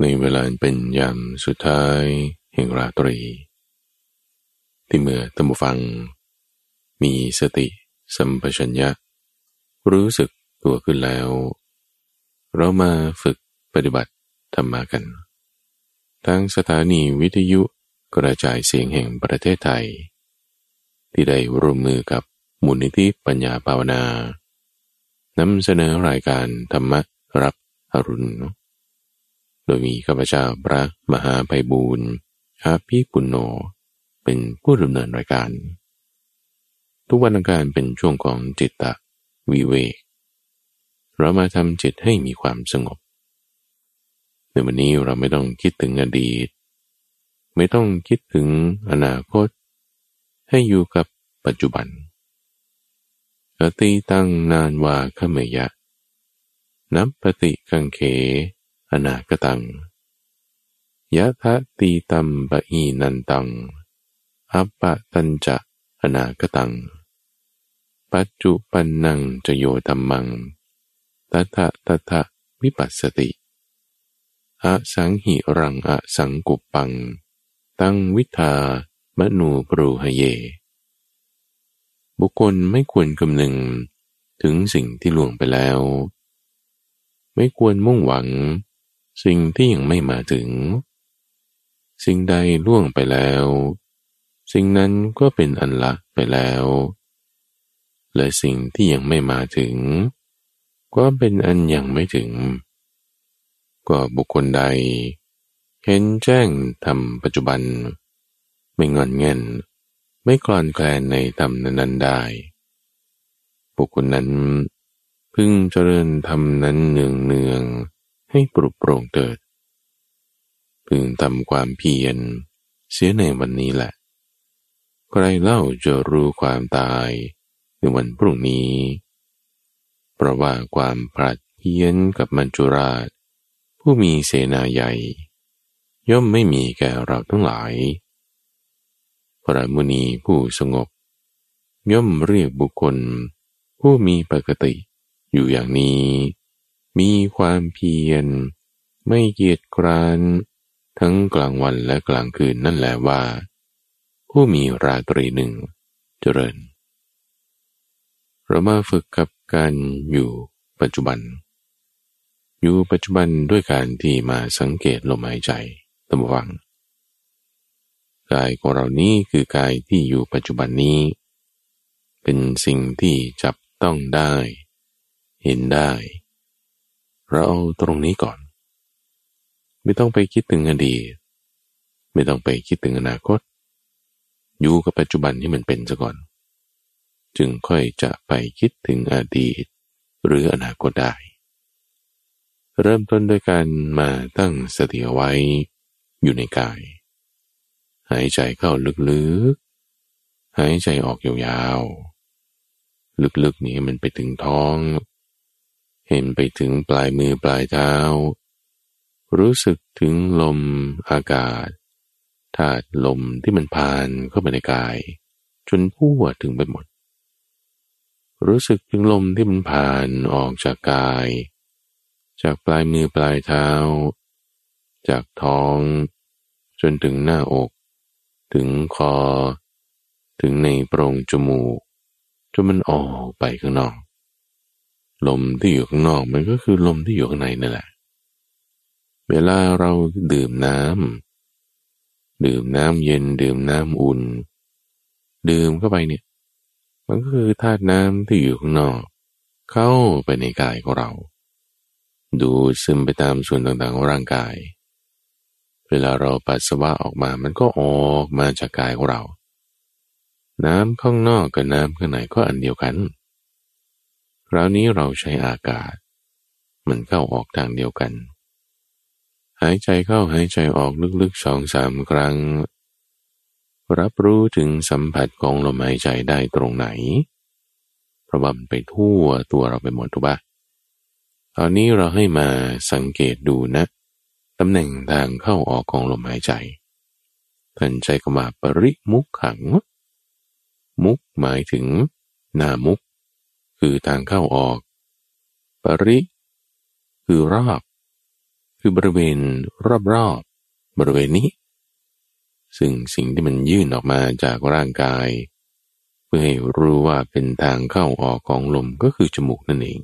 ในเวลาเป็นยามสุดท้ายแห่งราตรี ที่เมื่อตัมฟัง มีสติสัมปชัญญะ รู้สึกตัวขึ้นแล้ว เรามาฝึกปฏิบัติธรรมากันทั้งสถานีวิทยุกระจายเสียงแห่งประเทศไทย ที่ได้ร่วมมือกับมูลนิธิปัญญาภาวนานำเสนอรายการธรรมรับอรุณ โดยมีข้าพเจ้าพระมหาไพบูรณ์อาภีปุณโญเป็นผู้ดำเนินรายการ ทุกวันอังการเป็นช่วงของจิตตะวิเวก เรามาทำจิตให้มีความสงบ ในวันนี้เราไม่ต้องคิดถึงอดีต ไม่ต้องคิดถึงอนาคต ให้อยู่กับปัจจุบันอติตั้งนานวาขเมยะนับปฏิกังเข อนาคตังยะทะตีตัมปะอีนันตัง อัปปะตัญจะอนาคตัง ปัจจุปันนังจะโยธรรมังตัทะตัทะวิปัสสติ อสังหิรังอสังกุปปัง ตั้งวิทามนูปรูหเย บุคคลไม่ควรกำนึงถึงสิ่งที่ล่วงไปแล้ว ไม่ควรมุ่งหวัง สิ่งที่ยังไม่มาถึง สิ่งใดล่วงไปแล้ว สิ่งนั้นก็เป็นอันละไปแล้ว และสิ่งที่ยังไม่มาถึง ก็เป็นอันยังไม่ถึง ก็บุคคลใด เห็นแจ้งทำปัจจุบัน ไม่งอนเงินไม่คลอนแคลนในธรรมนั้นได้ บุคคลนั้น พึ่งเจริญธรรมนั้นเนืองเนือง ให้ปรุโปร่งเกิด พึงทำความเพียรเสียในวันนี้แหละ ใครเล่าจะรู้ความตายในวันพรุ่งนี้ เพราะว่าความปรัดเพี้ยนกับมัญจุราช ผู้มีเสนาใหญ่ ย่อมไม่มีแก่เราทั้งหลาย พระมุนีผู้สงบ ย่อมเรียกบุคคล ผู้มีปกติอยู่อย่างนี้ มีความเพียร ไม่เกียจคร้าน ทั้งกลางวันและกลางคืนนั่นแหละว่า ผู้มีราตรีหนึ่ง เจริญ เรามาฝึกกับการอยู่ปัจจุบัน อยู่ปัจจุบันด้วยการที่มาสังเกตลมหายใจตมวังกายของเรานี้คือกายที่อยู่ปัจจุบันนี้ เป็นสิ่งที่จับต้องได้ เห็นได้ เราเอาตรงนี้ก่อน ไม่ต้องไปคิดถึงอดีต ไม่ต้องไปคิดถึงอนาคต อยู่กับปัจจุบันที่มันเป็นซะก่อน จึงค่อยจะไปคิดถึงอดีต หรืออนาคตได้ เริ่มต้นด้วยการมาตั้งสติเอาไว้อยู่ในกาย หายใจเข้าลึกๆ หายใจออกยาวๆ ลึกๆนี้มันไปถึงท้อง เห็นไปถึงปลายมือปลายเท้า รู้สึกถึงลมอากาศธาตุลมที่มันผ่านเข้าไปในกาย จนพุ่วถึงไปหมด รู้สึกถึงลมที่มันผ่านออกจากกาย จากปลายมือปลายเท้า จากท้อง จนถึงหน้าอก ถึงคอ ถึงในโพรงจมูกจนมันออกไปข้างนอก ลมที่อยู่ข้างนอกมันก็คือลมที่อยู่ข้างในนั่นแหละ เวลาเราดื่มน้ำดื่มน้ำเย็นดื่มน้ำอุ่น ดื่มเข้าไปเนี่ย มันก็คือธาตุน้ำที่อยู่ข้างนอก เข้าไปในกายของเรา ดูซึมไปตามส่วนต่างๆของร่างกาย เวลาเราปัสสาวะออกมามันก็ออกมาจากกายของเรา น้ำข้างนอกกับน้ำข้างในก็อันเดียวกัน คราวนี้เราใช้อากาศ มันเข้าออกทางเดียวกัน หายใจเข้าหายใจออกลึกๆสองสามครั้ง รับรู้ถึงสัมผัสของลมหายใจได้ตรงไหนเพราะว่ามันไปทั่วตัวเราไปหมดทุกบ้าตอนนี้เราให้มาสังเกตดูนะตำแหน่งทางเข้าออกของลมหายใจท่านใช้คำว่าปริมุขขัง มุกหมายถึงหน้ามุก คือทางเข้าออก ปริ คือรอบ คือบริเวณรอบๆบริเวณนี้ ซึ่งสิ่งที่มันยื่นออกมาจากร่างกาย เพื่อให้รู้ว่าเป็นทางเข้าออกของลมก็คือจมูกนั่นเอง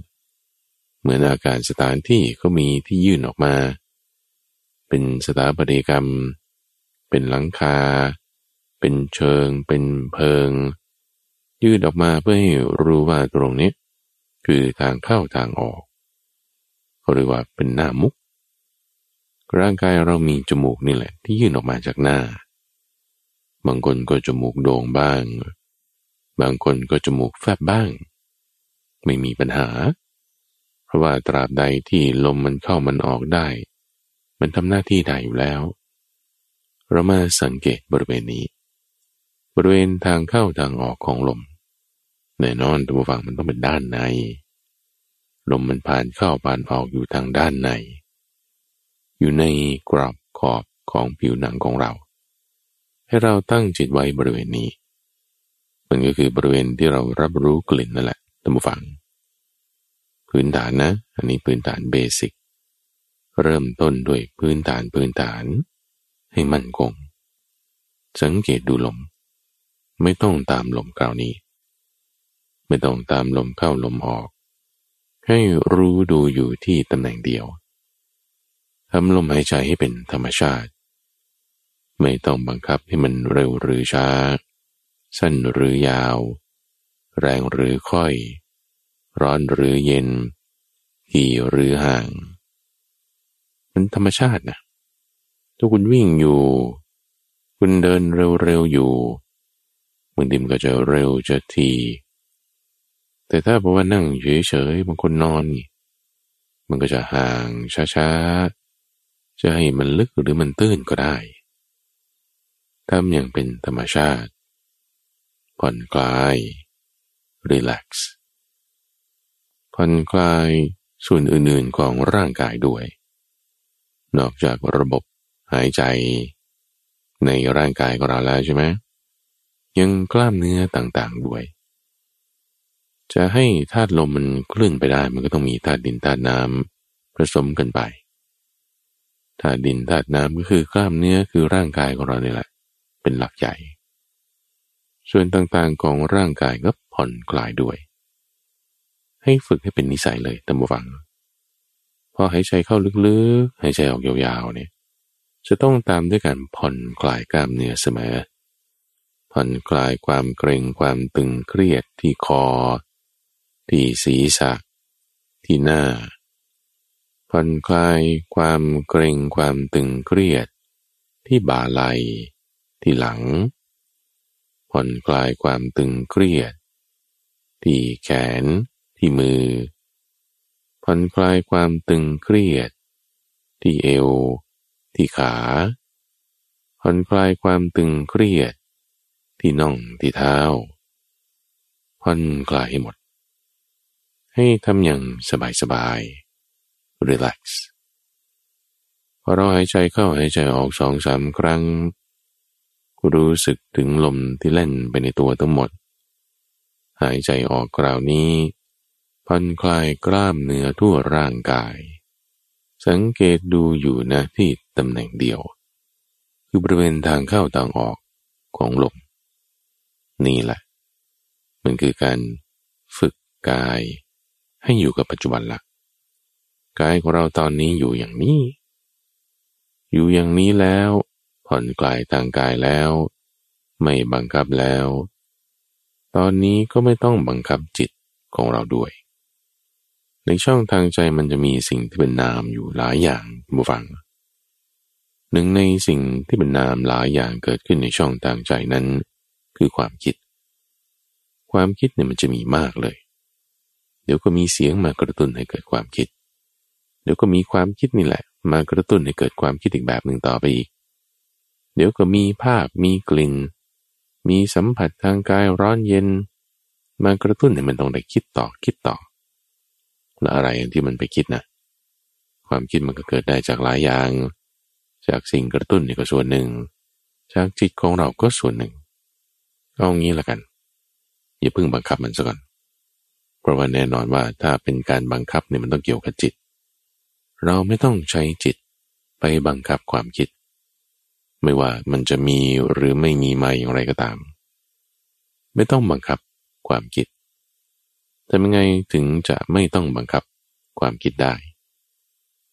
เหมือนอาการสถานที่เขามีที่ยื่นออกมา เป็นสถาปัตยกรรม เป็นหลังคา เป็นเชิง เป็นเพิง ยื่นออกมาเพื่อให้รู้ว่าตรงนี้ คือทางเข้าทางออกเขาเรียกว่าเป็นหน้ามุก ร่างกายเรามีจมูกนี่แหละ ที่ยื่นออกมาจากหน้า บางคนก็จมูกโด่งบ้าง บางคนก็จมูกแฟบบ้าง ไม่มีปัญหา เพราะว่าตราบใดที่ลมมันเข้ามันออกได้ มันทำหน้าที่ได้อยู่แล้ว เรามาสังเกตบริเวณนี้ บริเวณทางเข้าทางออกของลมแน่นอนตัวฝั่งมันต้องเป็นด้านใน ลมมันผ่านเข้าผ่านออกอยู่ทางด้านใน อยู่ในกรอบขอบของผิวหนังของเรา ให้เราตั้งจิตไว้บริเวณนี้ มันก็คือบริเวณที่เรารับรู้กลิ่นนั่นแหละท่านผู้ฟัง พื้นฐานนะ อันนี้พื้นฐานเบสิก เริ่มต้นด้วยพื้นฐานพื้นฐาน ให้มั่นคง สังเกตดูลม ไม่ต้องตามลมคราวนี้ ไม่ต้องตามลมเข้าลมออก ให้รู้ดูอยู่ที่ตำแหน่งเดียวทำลมหายใจให้เป็นธรรมชาติ ไม่ต้องบังคับให้มันเร็วหรือช้า สั้นหรือยาว แรงหรือค่อย ร้อนหรือเย็นที่หรือห่าง มันธรรมชาตินะถ้าคุณวิ่งอยู่ คุณเดินเร็วๆอยู่ บางทีมันก็จะเร็วจะทีแต่ถ้าบอกว่านั่งเฉยๆบางคนนอนนี่มันก็จะห่างช้าๆ จะให้มันลึกหรือมันตื้นก็ได้ทำอย่างเป็นธรรมชาติ ผ่อนคลาย รีแลกซ์ผ่อนคลายส่วนอื่นๆของร่างกายด้วย นอกจากระบบหายใจ ในร่างกายของเราแล้วใช่ไหม ยังกล้ามเนื้อต่างๆด้วย จะให้ธาตุลมมันเคลื่อนไปได้ มันก็ต้องมีธาตุดินธาตุน้ำผสมกันไปธาตุดินธาตุน้ำก็คือกล้ามเนื้อคือร่างกายของเราเนี่ยแหละ เป็นหลักใหญ่ ส่วนต่างๆของร่างกายก็ผ่อนคลายด้วย ให้ฝึกให้เป็นนิสัยเลยตามฟังพอหายใจเข้าลึกๆหายใจออกยาวๆเนี่ยจะต้องตามด้วยการผ่อนคลายกล้ามเนื้อเสมอ ผ่อนคลายความเกร็งความตึงเครียดที่คอ ที่ศีรษะ ที่หน้า ผ่อนคลายความเกรงความตึงเครียด ที่บ่าไหลที่หลัง ผ่อนคลายความตึงเครียด ที่แขน ที่มือ ผ่อนคลายความตึงเครียด ที่เอว ที่ขา ผ่อนคลายความตึงเครียด ที่น่องที่เท้าผ่อนคลายให้หมด ให้ทำอย่างสบายๆ relax พอเราหายใจเข้าหายใจออกสองสามครั้งรู้สึกถึงลมที่เล่นไปในตัวทั้งหมด หายใจออกคราวนี้ผ่อนคลายกล้ามเนื้อทั่วร่างกาย สังเกตดูอยู่นะที่ตำแหน่งเดียว คือบริเวณทางเข้าทางออกของลม นี่แหละ มันคือการฝึกกายให้อยู่กับปัจจุบันละกายของเราตอนนี้อยู่อย่างนี้ อยู่อย่างนี้แล้ว ผ่อนคลายทางกายแล้ว ไม่บังคับแล้ว ตอนนี้ก็ไม่ต้องบังคับจิตของเราด้วย ในช่องทางใจมันจะมีสิ่งที่เป็นนามอยู่หลายอย่างบูฟัง หนึ่งในสิ่งที่เป็นนามหลายอย่างเกิดขึ้นในช่องทางใจนั้น คือความคิด ความคิดเนี่ยมันจะมีมากเลย เดี๋ยวก็มีเสียงมากระตุ้นให้เกิดความคิด เดี๋ยวก็มีความคิดนี่แหละ มากระตุ้นให้เกิดความคิดอีกแบบหนึ่งต่อไปอีก เดี๋ยวก็มีภาพมีกลิ่น มีสัมผัสทางกายร้อนเย็น มากระตุ้นให้มันต้องได้คิดต่อคิดต่อแล้วอะไรที่มันไปคิดนะความคิดมันก็เกิดได้จากหลายอย่าง จากสิ่งกระตุ้นนี่ก็ส่วนหนึ่ง จากจิตของเราก็ส่วนหนึ่ง เอางี้ละกัน อย่าเพิ่งบังคับมันซะก่อน เพราะว่าแน่นอนว่าถ้าเป็นการบังคับเนี่ยมันต้องเกี่ยวกับจิต เราไม่ต้องใช้จิตไปบังคับความคิด ไม่ว่ามันจะมีหรือไม่มีมาอย่างไรก็ตาม ไม่ต้องบังคับความคิดทำยังไงถึงจะไม่ต้องบังคับความคิดได้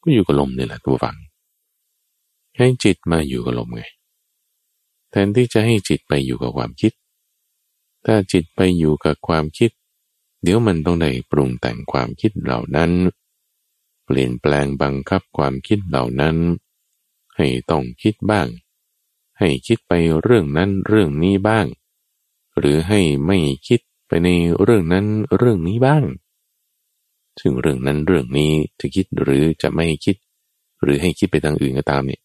ก็อยู่กับลมนี่แหละตัวฟัง ให้จิตมาอยู่กับลมไง แทนที่จะให้จิตไปอยู่กับความคิด ถ้าจิตไปอยู่กับความคิด เดี๋ยวมันต้องได้ปรุงแต่งความคิดเหล่านั้น เปลี่ยนแปลงบังคับความคิดเหล่านั้น ให้ต้องคิดบ้าง ให้คิดไปเรื่องนั้นเรื่องนี้บ้าง หรือให้ไม่คิดไปในเรื่องนั้นเรื่องนี้บ้าง ซึ่งเรื่องนั้นเรื่องนี้จะคิดหรือจะไม่คิด หรือให้คิดไปทางอื่นก็ตามเนี่ย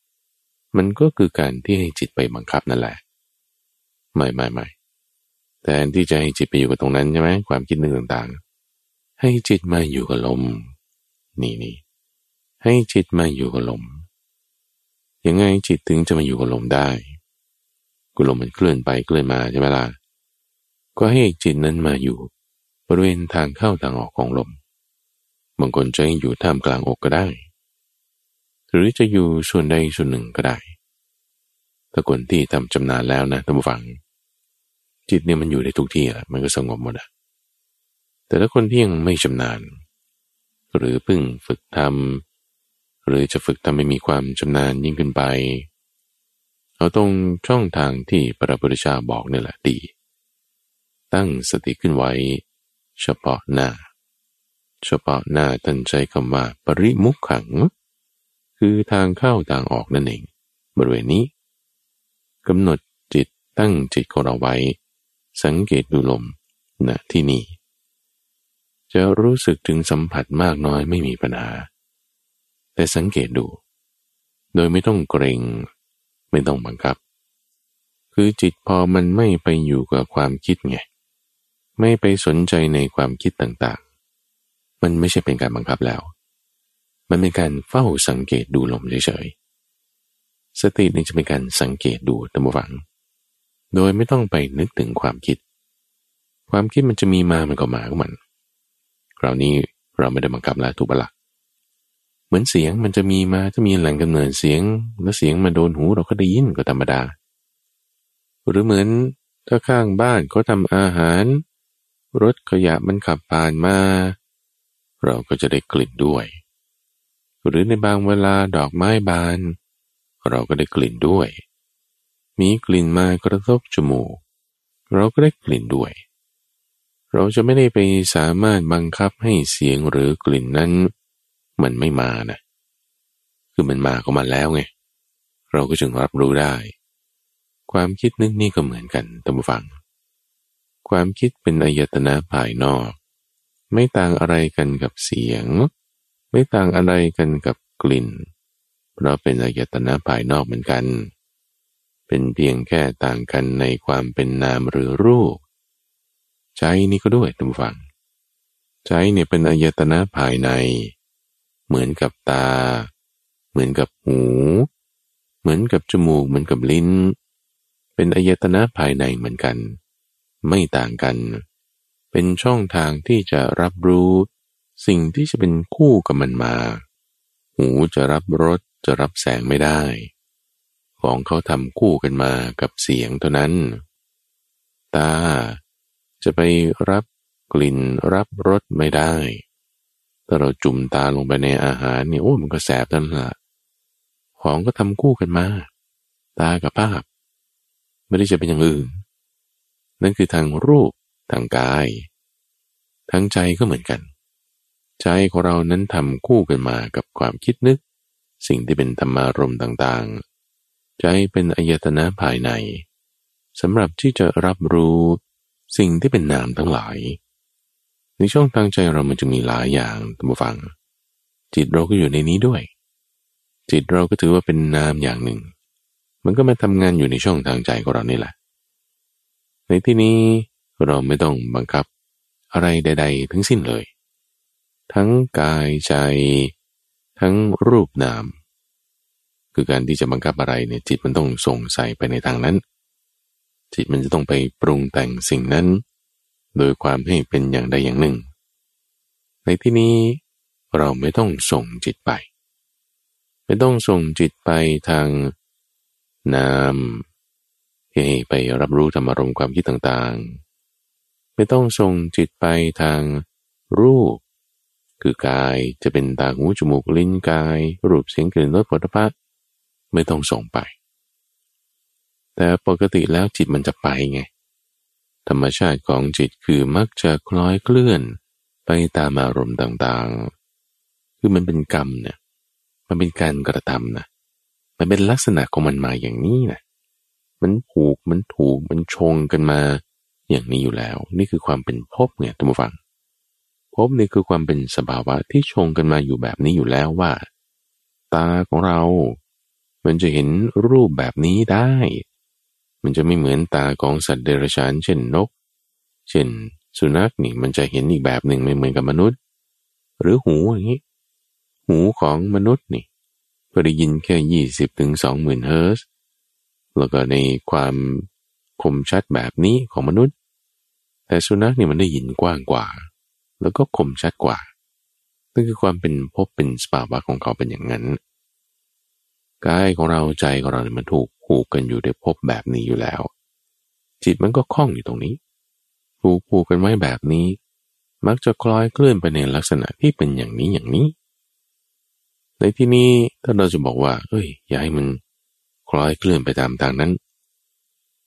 มันก็คือการที่ให้จิตไปบังคับนั่นแหละ ไม่ไม่ไม่ แต่ที่จะให้จิตไปอยู่กับตรงนั้นใช่ไหมความคิดนึกต่างๆ ให้จิตมาอยู่กับลม นี่นี่ให้จิตมาอยู่กับลมยังไงจิตถึงจะมาอยู่กับลมได้กุลมมันเคลื่อนไปเคลื่อนมาใช่ไหมล่ะก็ให้จิตนั้นมาอยู่บริเวณทางเข้าทางออกของลมบางคนจะอยู่ท่ามกลางอกก็ได้ หรือจะอยู่ส่วนใดส่วนหนึ่งก็ได้ถ้าคนที่ทำจำนานแล้วนะท่านผู้ฟัง จิตเนี่ยมันอยู่ในทุกที่อะมันก็สงบหมดอะแต่ถ้าคนที่ยังไม่ชำนาญ หรือเพิ่งฝึกทำหรือจะฝึกทำให้มีความชำนาญยิ่งขึ้นไป เอาตรงช่องทางที่พระพุทธเจ้าบอกนี่แหละดี ตั้งสติขึ้นไว้ เฉพาะหน้า เฉพาะหน้าท่านใช้คำว่าปริมุขขัง คือทางเข้าทางออกนั่นเอง บริเวณนี้กำหนดจิตตั้งจิตของเราไว้ สังเกตดูลมณที่นี่ จะรู้สึกถึงสัมผัสมากน้อยไม่มีปัญหา แต่สังเกตดู โดยไม่ต้องเกรงไม่ต้องบังคับ คือจิตพอมันไม่ไปอยู่กับความคิดไง ไม่ไปสนใจในความคิดต่างๆ มันไม่ใช่เป็นการบังคับแล้ว มันเป็นการเฝ้าสังเกตดูลมเฉยๆ สตินี่จะเป็นการสังเกตดูตั้งฝัง โดยไม่ต้องไปนึกถึงความคิด ความคิดมันจะมีมามันก็มาของมัน คราวนี้เราไม่ได้บังคับแล้วถูกปะละ่ะเหมือนเสียงมันจะมีมาจะมีแหล่งกำเนิดเสียง แล้วเสียงมาโดนหูเราก็ได้ยินก็ธรรมดา หรือเหมือนถ้าข้างบ้านเขาทำอาหาร รถขยะมันขับผ่านมา เราก็จะได้กลิ่นด้วย หรือในบางเวลาดอกไม้บาน เราก็ได้กลิ่นด้วย มีกลิ่นมากระทบจมูก เราก็ได้กลิ่นด้วย เราจะไม่ได้ไปสามารถบังคับให้เสียงหรือกลิ่นนั้น มันไม่มานะคือมันมาก็มาแล้วไง เราก็จึงรับรู้ได้ ความคิดนึกนี่ก็เหมือนกันท่านผู้ฟัง ความคิดเป็นอายตนะภายนอก ไม่ต่างอะไรกันกับเสียง ไม่ต่างอะไรกันกับกลิ่น เพราะเป็นอายตนะภายนอกเหมือนกันเป็นเพียงแค่ต่างกันในความเป็นนามหรือรูป ใจนี่ก็ด้วยทุกฝัง ใจเนี่ยเป็นอายตนะภายใน เหมือนกับตา เหมือนกับหู เหมือนกับจมูก เหมือนกับลิ้น เป็นอายตนะภายในเหมือนกัน ไม่ต่างกัน เป็นช่องทางที่จะรับรู้สิ่งที่จะเป็นคู่กับมันมา หูจะรับรสจะรับแสงไม่ได้ ของเขาทำคู่กันมากับเสียงเท่านั้น ตา จะไปรับกลิ่นรับรสไม่ได้ ถ้าเราจุ่มตาลงไปในอาหารเนี่ยโอ้มันก็แสบนั่นละของก็ทำคู่กันมา ตากับภาพ ไม่ได้จะเป็นอย่างอื่น นั่นคือทางรูปทางกายทางใจก็เหมือนกัน ใจของเรานั้นทำคู่กันมากับความคิดนึก สิ่งที่เป็นธรรมารมต่างๆ ใจเป็นอายตนะภายในสำหรับที่จะรับรู้สิ่งที่เป็นนามทั้งหลาย ในช่องทางใจเรามันจะมีหลายอย่างท่านผู้ฟัง จิตเราก็อยู่ในนี้ด้วย จิตเราก็ถือว่าเป็นนามอย่างหนึ่ง มันก็มาทำงานอยู่ในช่องทางใจของเรานี่แหละ ในที่นี้เราไม่ต้องบังคับอะไรใด ๆ ทั้งสิ้นเลย ทั้งกายใจ ทั้งรูปนาม คือการที่จะบังคับอะไรเนี่ยจิตมันต้องส่งใส่ไปในทางนั้น จิตมันจะต้องไปปรุงแต่งสิ่งนั้น โดยความให้เป็นอย่างใดอย่างหนึ่ง ในที่นี้เราไม่ต้องส่งจิตไป ไม่ต้องส่งจิตไปทางนามให้ไปรับรู้ธรรมารมความคิดต่างๆ ไม่ต้องส่งจิตไปทางรูป คือกายจะเป็นตาหูจมูกลิ้นกาย รูปเสียงกลิ่นรสผลิภัณฑ์ ไม่ต้องส่งไป แต่ปกติแล้วจิตมันจะไปไง ธรรมชาติของจิตคือมักจะคล้อยเคลื่อนไปตามอารมณ์ต่างๆ คือมันเป็นกรรมเนี่ย มันเป็นการกระทำนะ มันเป็นลักษณะของมันมาอย่างนี้นะ มันผูก มันถูก มันชงกันมาอย่างนี้อยู่แล้ว นี่คือความเป็นภพเนี่ยท่านผู้ฟังภพนี่คือความเป็นสภาวะที่ชงกันมาอยู่แบบนี้อยู่แล้วว่า ตาของเรา มันจะเห็นรูปแบบนี้ได้ มันจะไม่เหมือนตาของสัตว์เดรัจฉาน เช่นนก เช่น สุนัขนี่มันจะเห็นอีกแบบหนึ่งไม่เหมือนกับมนุษย์ หรือหูอย่างนี้ หูของมนุษย์นี่ก็ได้ยินแค่ยี่สิบถึงสองหมื่นเฮิร์ตแล้วก็ในความคมชัดแบบนี้ของมนุษย์ แต่สุนัขนี่มันได้ยินกว้างกว่า แล้วก็คมชัดกว่านั่นคือความเป็นพบเป็นสภาวะของเขาเป็นอย่างนั้น กายของเราใจของเราเนี่ยมันถูกผูกกันอยู่ในพบแบบนี้อยู่แล้ว จิตมันก็คล้องอยู่ตรงนี้ผูกผูกกันไว้แบบนี้ มักจะคล้อยเคลื่อนไปในลักษณะที่เป็นอย่างนี้อย่างนี้ ในที่นี้ถ้าเราจะบอกว่า เอ้ยอย่าให้มันคล้อยเคลื่อนไปตามทางนั้น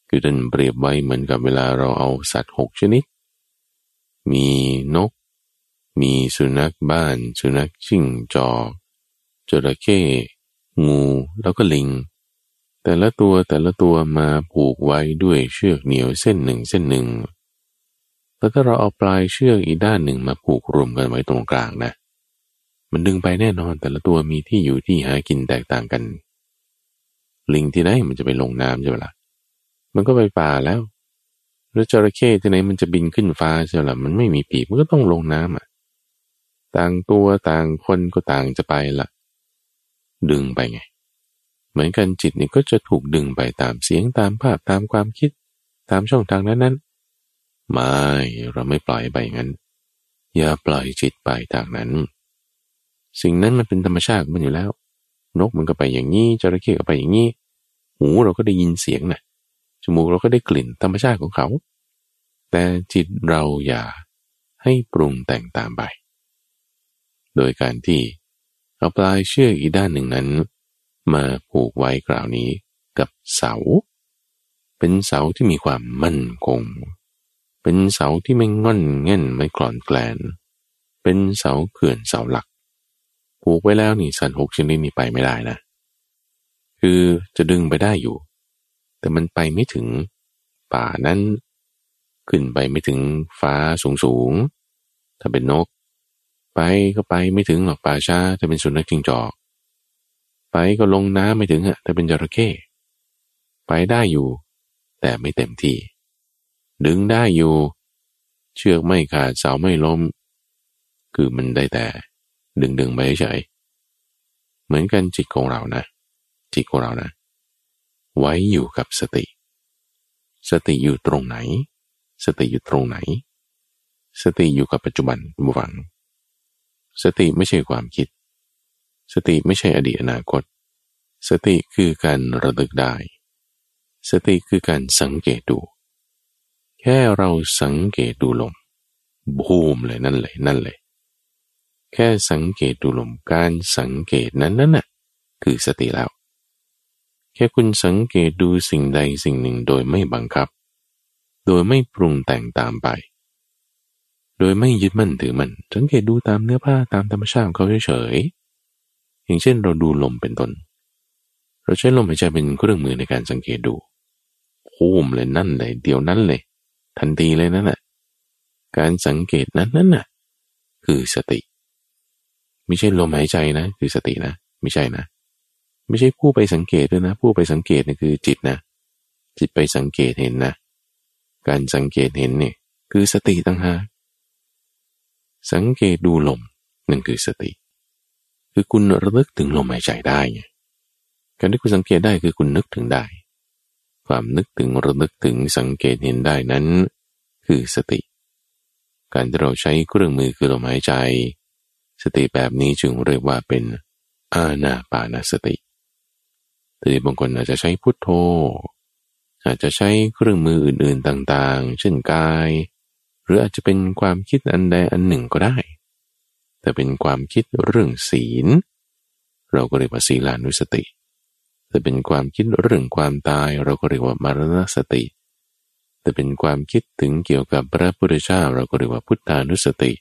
คือท่านเปรียบไว้เหมือนกับเวลาเราเอาสัตว์หกชนิด มีนก มีสุนัขบ้าน สุนัขชิงจอกจระเข้ งูแล้วก็ลิง แต่ละตัวแต่ละตัวมาผูกไว้ด้วยเชือกเหนียวเส้นหนึ่งเส้นหนึ่ง แล้วถ้าเราเอาปลายเชือกอีกด้านหนึ่งมาผูกรวมกันไว้ตรงกลางนะ มันดึงไปแน่นอนแต่ละตัวมีที่อยู่ที่หากินแตกต่างกัน ลิงที่ไหนมันจะไปลงน้ำใช่ไหมละ่ะ มันก็ไปป่าแล้วแล้วจระเข้ที่ไหนมันจะบินขึ้นฟ้าใช่ไหมละ่ะมันไม่มีปีกมันก็ต้องลงน้ำอะ ต่างตัวต่างคนก็ต่างจะไปล่ะ ดึงไปไง เหมือนกันจิตนี่ก็จะถูกดึงไปตามเสียงตามภาพตามความคิด ตามช่องทางนั้นนั้นไม่เราไม่ปล่อยไปงั้น อย่าปล่อยจิตไปทางนั้น สิ่งนั้นมันเป็นธรรมชาติมันอยู่แล้ว นกมันก็ไปอย่างนี้จระเข้ก็ไปอย่างนี้หูเราก็ได้ยินเสียงนะจมูกเราก็ได้กลิ่นธรรมชาติของเขา แต่จิตเราอย่าให้ปรุงแต่งตามไป โดยการที่ เอาปลายเชือกอีกด้านหนึ่งนั้น มาผูกไว้กล่าวนี้กับเสา เป็นเสาที่มีความมั่นคง เป็นเสาที่ไม่ง่อนเง่นไม่กลอนแกลน เป็นเสาเขื่อนเสาหลัก ผูกไว้แล้วนี่สัตว์หกชนิดนี้ไปไม่ได้นะ คือจะดึงไปได้อยู่ แต่มันไปไม่ถึงป่านั้น ขึ้นไปไม่ถึงฟ้าสูงสูงถ้าเป็นนก ไปก็ไปไม่ถึงหรอกป่าช้าถ้าเป็นสุนัขจิงจอก ไปก็ลงน้ำไม่ถึงอะถ้าเป็นจระเข้ไปได้อยู่ แต่ไม่เต็มที่ ดึงได้อยู่ เชือกไม่ขาดเสาไม่ล้ม คือมันได้แต่ ดึงดึงไปเฉยเหมือนกันจิตของเรานะจิตของเรานะ ไว้อยู่กับสติ สติอยู่ตรงไหน สติอยู่ตรงไหน สติอยู่กับปัจจุบันบุฟัง สติไม่ใช่ความคิด สติไม่ใช่อดีตอนาคต สติคือการระลึกได้ สติคือการสังเกตดู แค่เราสังเกตดูลมบูมเลยนั่นเลยนั่นเลย แค่สังเกตดูลมการสังเกตนั้นนั่นน่ะคือสติแล้ว แค่คุณสังเกตดูสิ่งใดสิ่งหนึ่งโดยไม่บังคับ โดยไม่ปรุงแต่งตามไป โดยไม่ยึดมั่นถือมัน สังเกตดูตามเนื้อผ้าตามธรรมชาติของเขาเฉยๆอย่างเช่นเราดูลมเป็นต้น เราใช้ลมหายใจเป็นเครื่องมือในการสังเกตดูโค้มเลยนั่นเลยเดี๋ยวนั้นเลย ทันทีเลยนั่นแหละการสังเกตนั้นนั่นน่ะ คือสติ ไม่ใช่ลมหายใจนะ คือสตินะ ไม่ใช่นะ ไม่ใช่ผู้ไปสังเกตด้วยนะ ผู้ไปสังเกตนี่คือจิตนะ จิตไปสังเกตเห็นนะ การสังเกตเห็นเนี่ยคือสติตั้งหาก สังเกตดูลมนั่นคือสติ คือคุณระลึกถึงลมหายใจได้ไงการที่คุณสังเกตได้คือคุณนึกถึงได้ ความนึกถึงระลึกถึงสังเกตเห็นได้นั้น คือสติ การที่เราใช้เครื่องมือคือลมหายใจ สติแบบนี้จึงเรียกว่าเป็นอาณาปานสติหรือบางคนอาจจะใช้พุทโธ อาจจะใช้เครื่องมืออื่นๆต่างๆ เช่นกาย รืออาจจะเป็นความคิดอันใดอันหนึ่งก็ได้ แต่เป็นความคิดเรื่องศีล เราก็เรียกว่าศีลานุสติ แต่เป็นความคิดเรื่องความตายเราก็เรียกว่ามารณสติ แต่เป็นความคิดถึงเกี่ยวกับพระพุทธเจ้าเราก็เรียกว่าพุทธานุสติ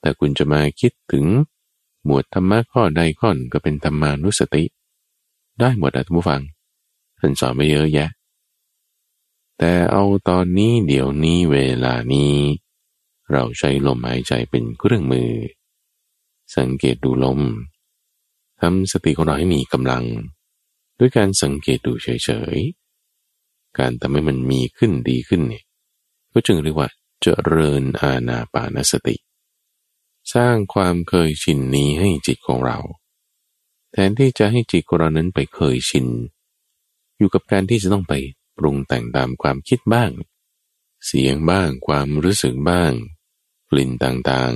แต่คุณจะมาคิดถึงหมวดธรรมะข้อใดข้อหนึ่งก็เป็นธรรมานุสติ ได้หมดนะท่านผู้ฟังท่านสอนไปเยอะแยะ แต่เอาตอนนี้เดี๋ยวนี้เวลานี้ เราใช้ลมหายใจเป็นเครื่องมือ สังเกตดูลมทำสติของเราให้มีกำลัง ด้วยการสังเกตดูเฉยๆ การทำให้มันมีขึ้นดีขึ้นเนี่ยก็จึงเรียกว่าเจริญอาณาปานสติ สร้างความเคยชินนี้ให้จิตของเรา แทนที่จะให้จิตของเรานั้นไปเคยชิน อยู่กับการที่จะต้องไป ปรุงแต่งตามความคิดบ้าง เสียงบ้างความรู้สึกบ้าง กลิ่นต่าง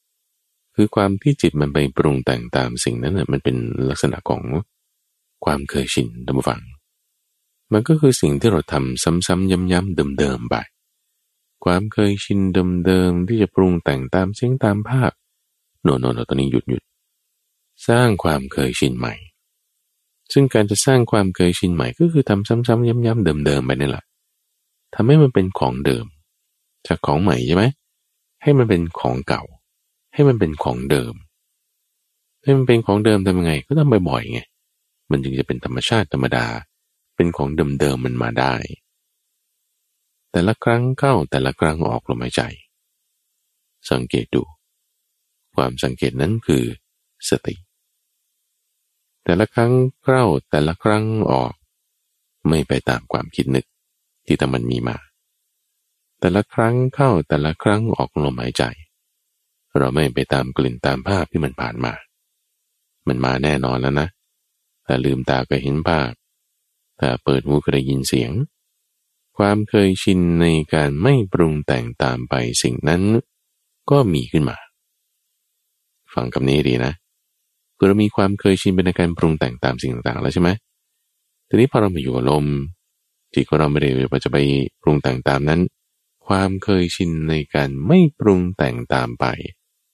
ๆ คือความที่จิตมันไปปรุงแต่งตามสิ่งนั้นอะมันเป็นลักษณะของความเคยชินท่านผู้ฟัง มันก็คือสิ่งที่เราทำซ้ำๆย้ำๆเดิมๆไปความเคยชินเดิมๆที่จะปรุงแต่งตามเสียงตามภาพ โน่นๆตอนนี้หยุดหยุดสร้างความเคยชินใหม่ ซึ่งการจะสร้างความเคยชินใหม่ก็คือทำซ้ำๆย้ำๆเดิมๆไปนี่แหละทำให้มันเป็นของเดิม จากของใหม่ใช่ไหมให้มันเป็นของเก่า ให้มันเป็นของเดิม ให้มันเป็นของเดิมทำยังไง ก็ต้องบ่อยๆไงมันจึงจะเป็นธรรมชาติธรรมดา เป็นของเดิมๆมันมาได้ แต่ละครั้งเข้าแต่ละครั้งออกลมหายใจ สังเกตดู ความสังเกตนั้นคือสติ แต่ละครั้งเข้าแต่ละครั้งออก ไม่ไปตามความคิดนึกที่แต่มันมีมา แต่ละครั้งเข้าแต่ละครั้งออกลมหายใจ เราไม่ไปตามกลิ่นตามภาพที่มันผ่านมา มันมาแน่นอนแล้วนะถ้าลืมตาก็เห็นภาพถ้าเปิดหูก็ได้ยินเสียง ความเคยชินในการไม่ปรุงแต่งตามไปสิ่งนั้นก็มีขึ้นมา ฟังคำนี้ดีนะ คือเรามีความเคยชินเป็นการปรุงแต่งตามสิ่งต่างๆแล้วใช่ไหมทีนี้พอเรามาอยู่กับลมจิตของเราไม่ได้ว่าจะไปปรุงแต่งตามนั้น ความเคยชินในการไม่ปรุงแต่งตามไป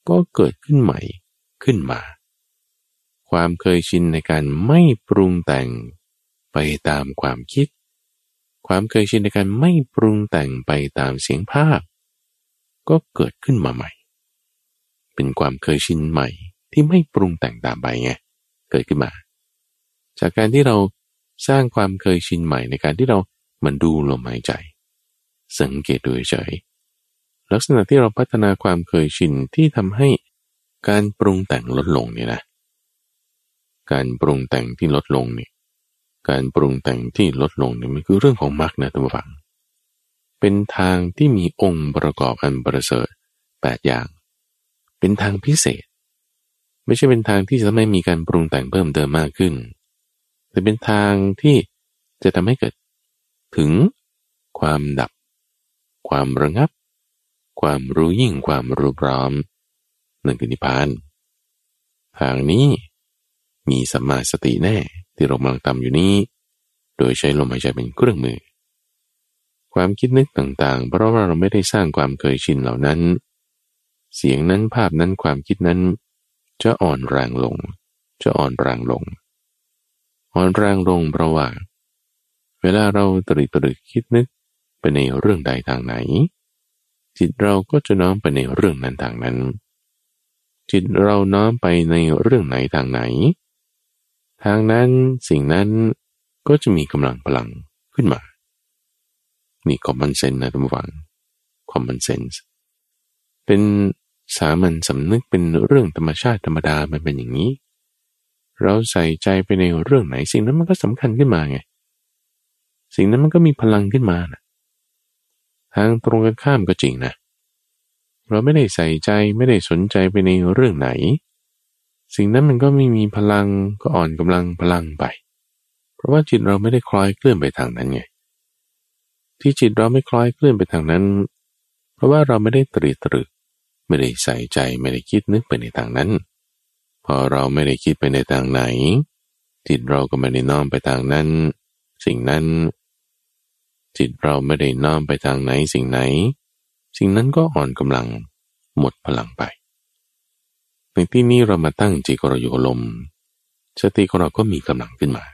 ก็เกิดขึ้นใหม่ขึ้นมา ความเคยชินในการไม่ปรุงแต่งไปตามความคิด ความเคยชินในการไม่ปรุงแต่งไปตามเสียงภาพ ก็เกิดขึ้นมาใหม่ เป็นความเคยชินใหม่ ที่ไม่ปรุงแต่งตามไปไงเกิดขึ้นมา จากการที่เราสร้างความเคยชินใหม่ในการที่เรามันดูลมหายใจ สังเกตดูเฉยลักษณะที่เราพัฒนาความเคยชินที่ทำให้การปรุงแต่งลดลงเนี่ยนะ การปรุงแต่งที่ลดลงเนี่ยการปรุงแต่งที่ลดลงเนี่ยมันคือเรื่องของมรรคนะท่านผู้ฟัง เป็นทางที่มีองค์ประกอบอันประเสริฐแปดอย่าง เป็นทางพิเศษ ไม่ใช่เป็นทางที่จะไม่มีการปรุงแต่งเพิ่มเติมมากขึ้น แต่เป็นทางที่จะทำให้เกิด ถึง ความดับ ความระงับ ความรู้ยิ่งความรู้พร้อมนั่นคือนิพพาน ทางนี้มีสัมมาสติแน่ที่เรากำลังทำอยู่นี้ โดยใช้ลมหายใจเป็นเครื่องมือ ความคิดนึกต่างๆ เพราะว่าเราไม่ได้สร้างความเคยชินเหล่านั้น เสียงนั้นภาพนั้นความคิดนั้น จะอ่อนแรงลง จะอ่อนแรงลง อ่อนแรงลงเพราะว่า เวลาเราตรีตรึกคิดนึกไปในเรื่องใดทางไหน จิตเราก็จะน้อมไปในเรื่องนั้นทางนั้น จิตเราน้อมไปในเรื่องไหนทางไหน ทางนั้นสิ่งนั้นก็จะมีกำลังพลังขึ้นมา นี่คอมมอนเซนนะทุกฝังคอมมอนเซนส์เป็น สามัญสำนึกเป็นเรื่องธรรมชาติธรรมดามันเป็นอย่างนี้ เราใส่ใจไปในเรื่องไหนสิ่งนั้นมันก็สำคัญขึ้นมาไง สิ่งนั้นมันก็มีพลังขึ้นมานะทางตรงกันข้ามก็จริงนะ เราไม่ได้ใส่ใจไม่ได้สนใจไปในเรื่องไหน สิ่งนั้นมันก็ไม่มีพลังก็อ่อนกำลังพลังไป เพราะว่าจิตเราไม่ได้คล้อยเคลื่อนไปทางนั้นไง ที่จิตเราไม่คล้อยเคลื่อนไปทางนั้น เพราะว่าเราไม่ได้ตรีตรึก ไม่ได้ใส่ใจไม่ได้คิดนึกไปในทางนั้น พอเราไม่ได้คิดไปในทางไหน จิตเราก็ไม่ได้น้อมไปทางนั้น สิ่งนั้น จิตเราไม่ได้น้อมไปทางไหนสิ่งไหน สิ่งนั้นก็อ่อนกำลังหมดพลังไป ในที่นี้เรามาตั้งจิตเราอยู่ลมสติของเราก็มีกำลังขึ้นมา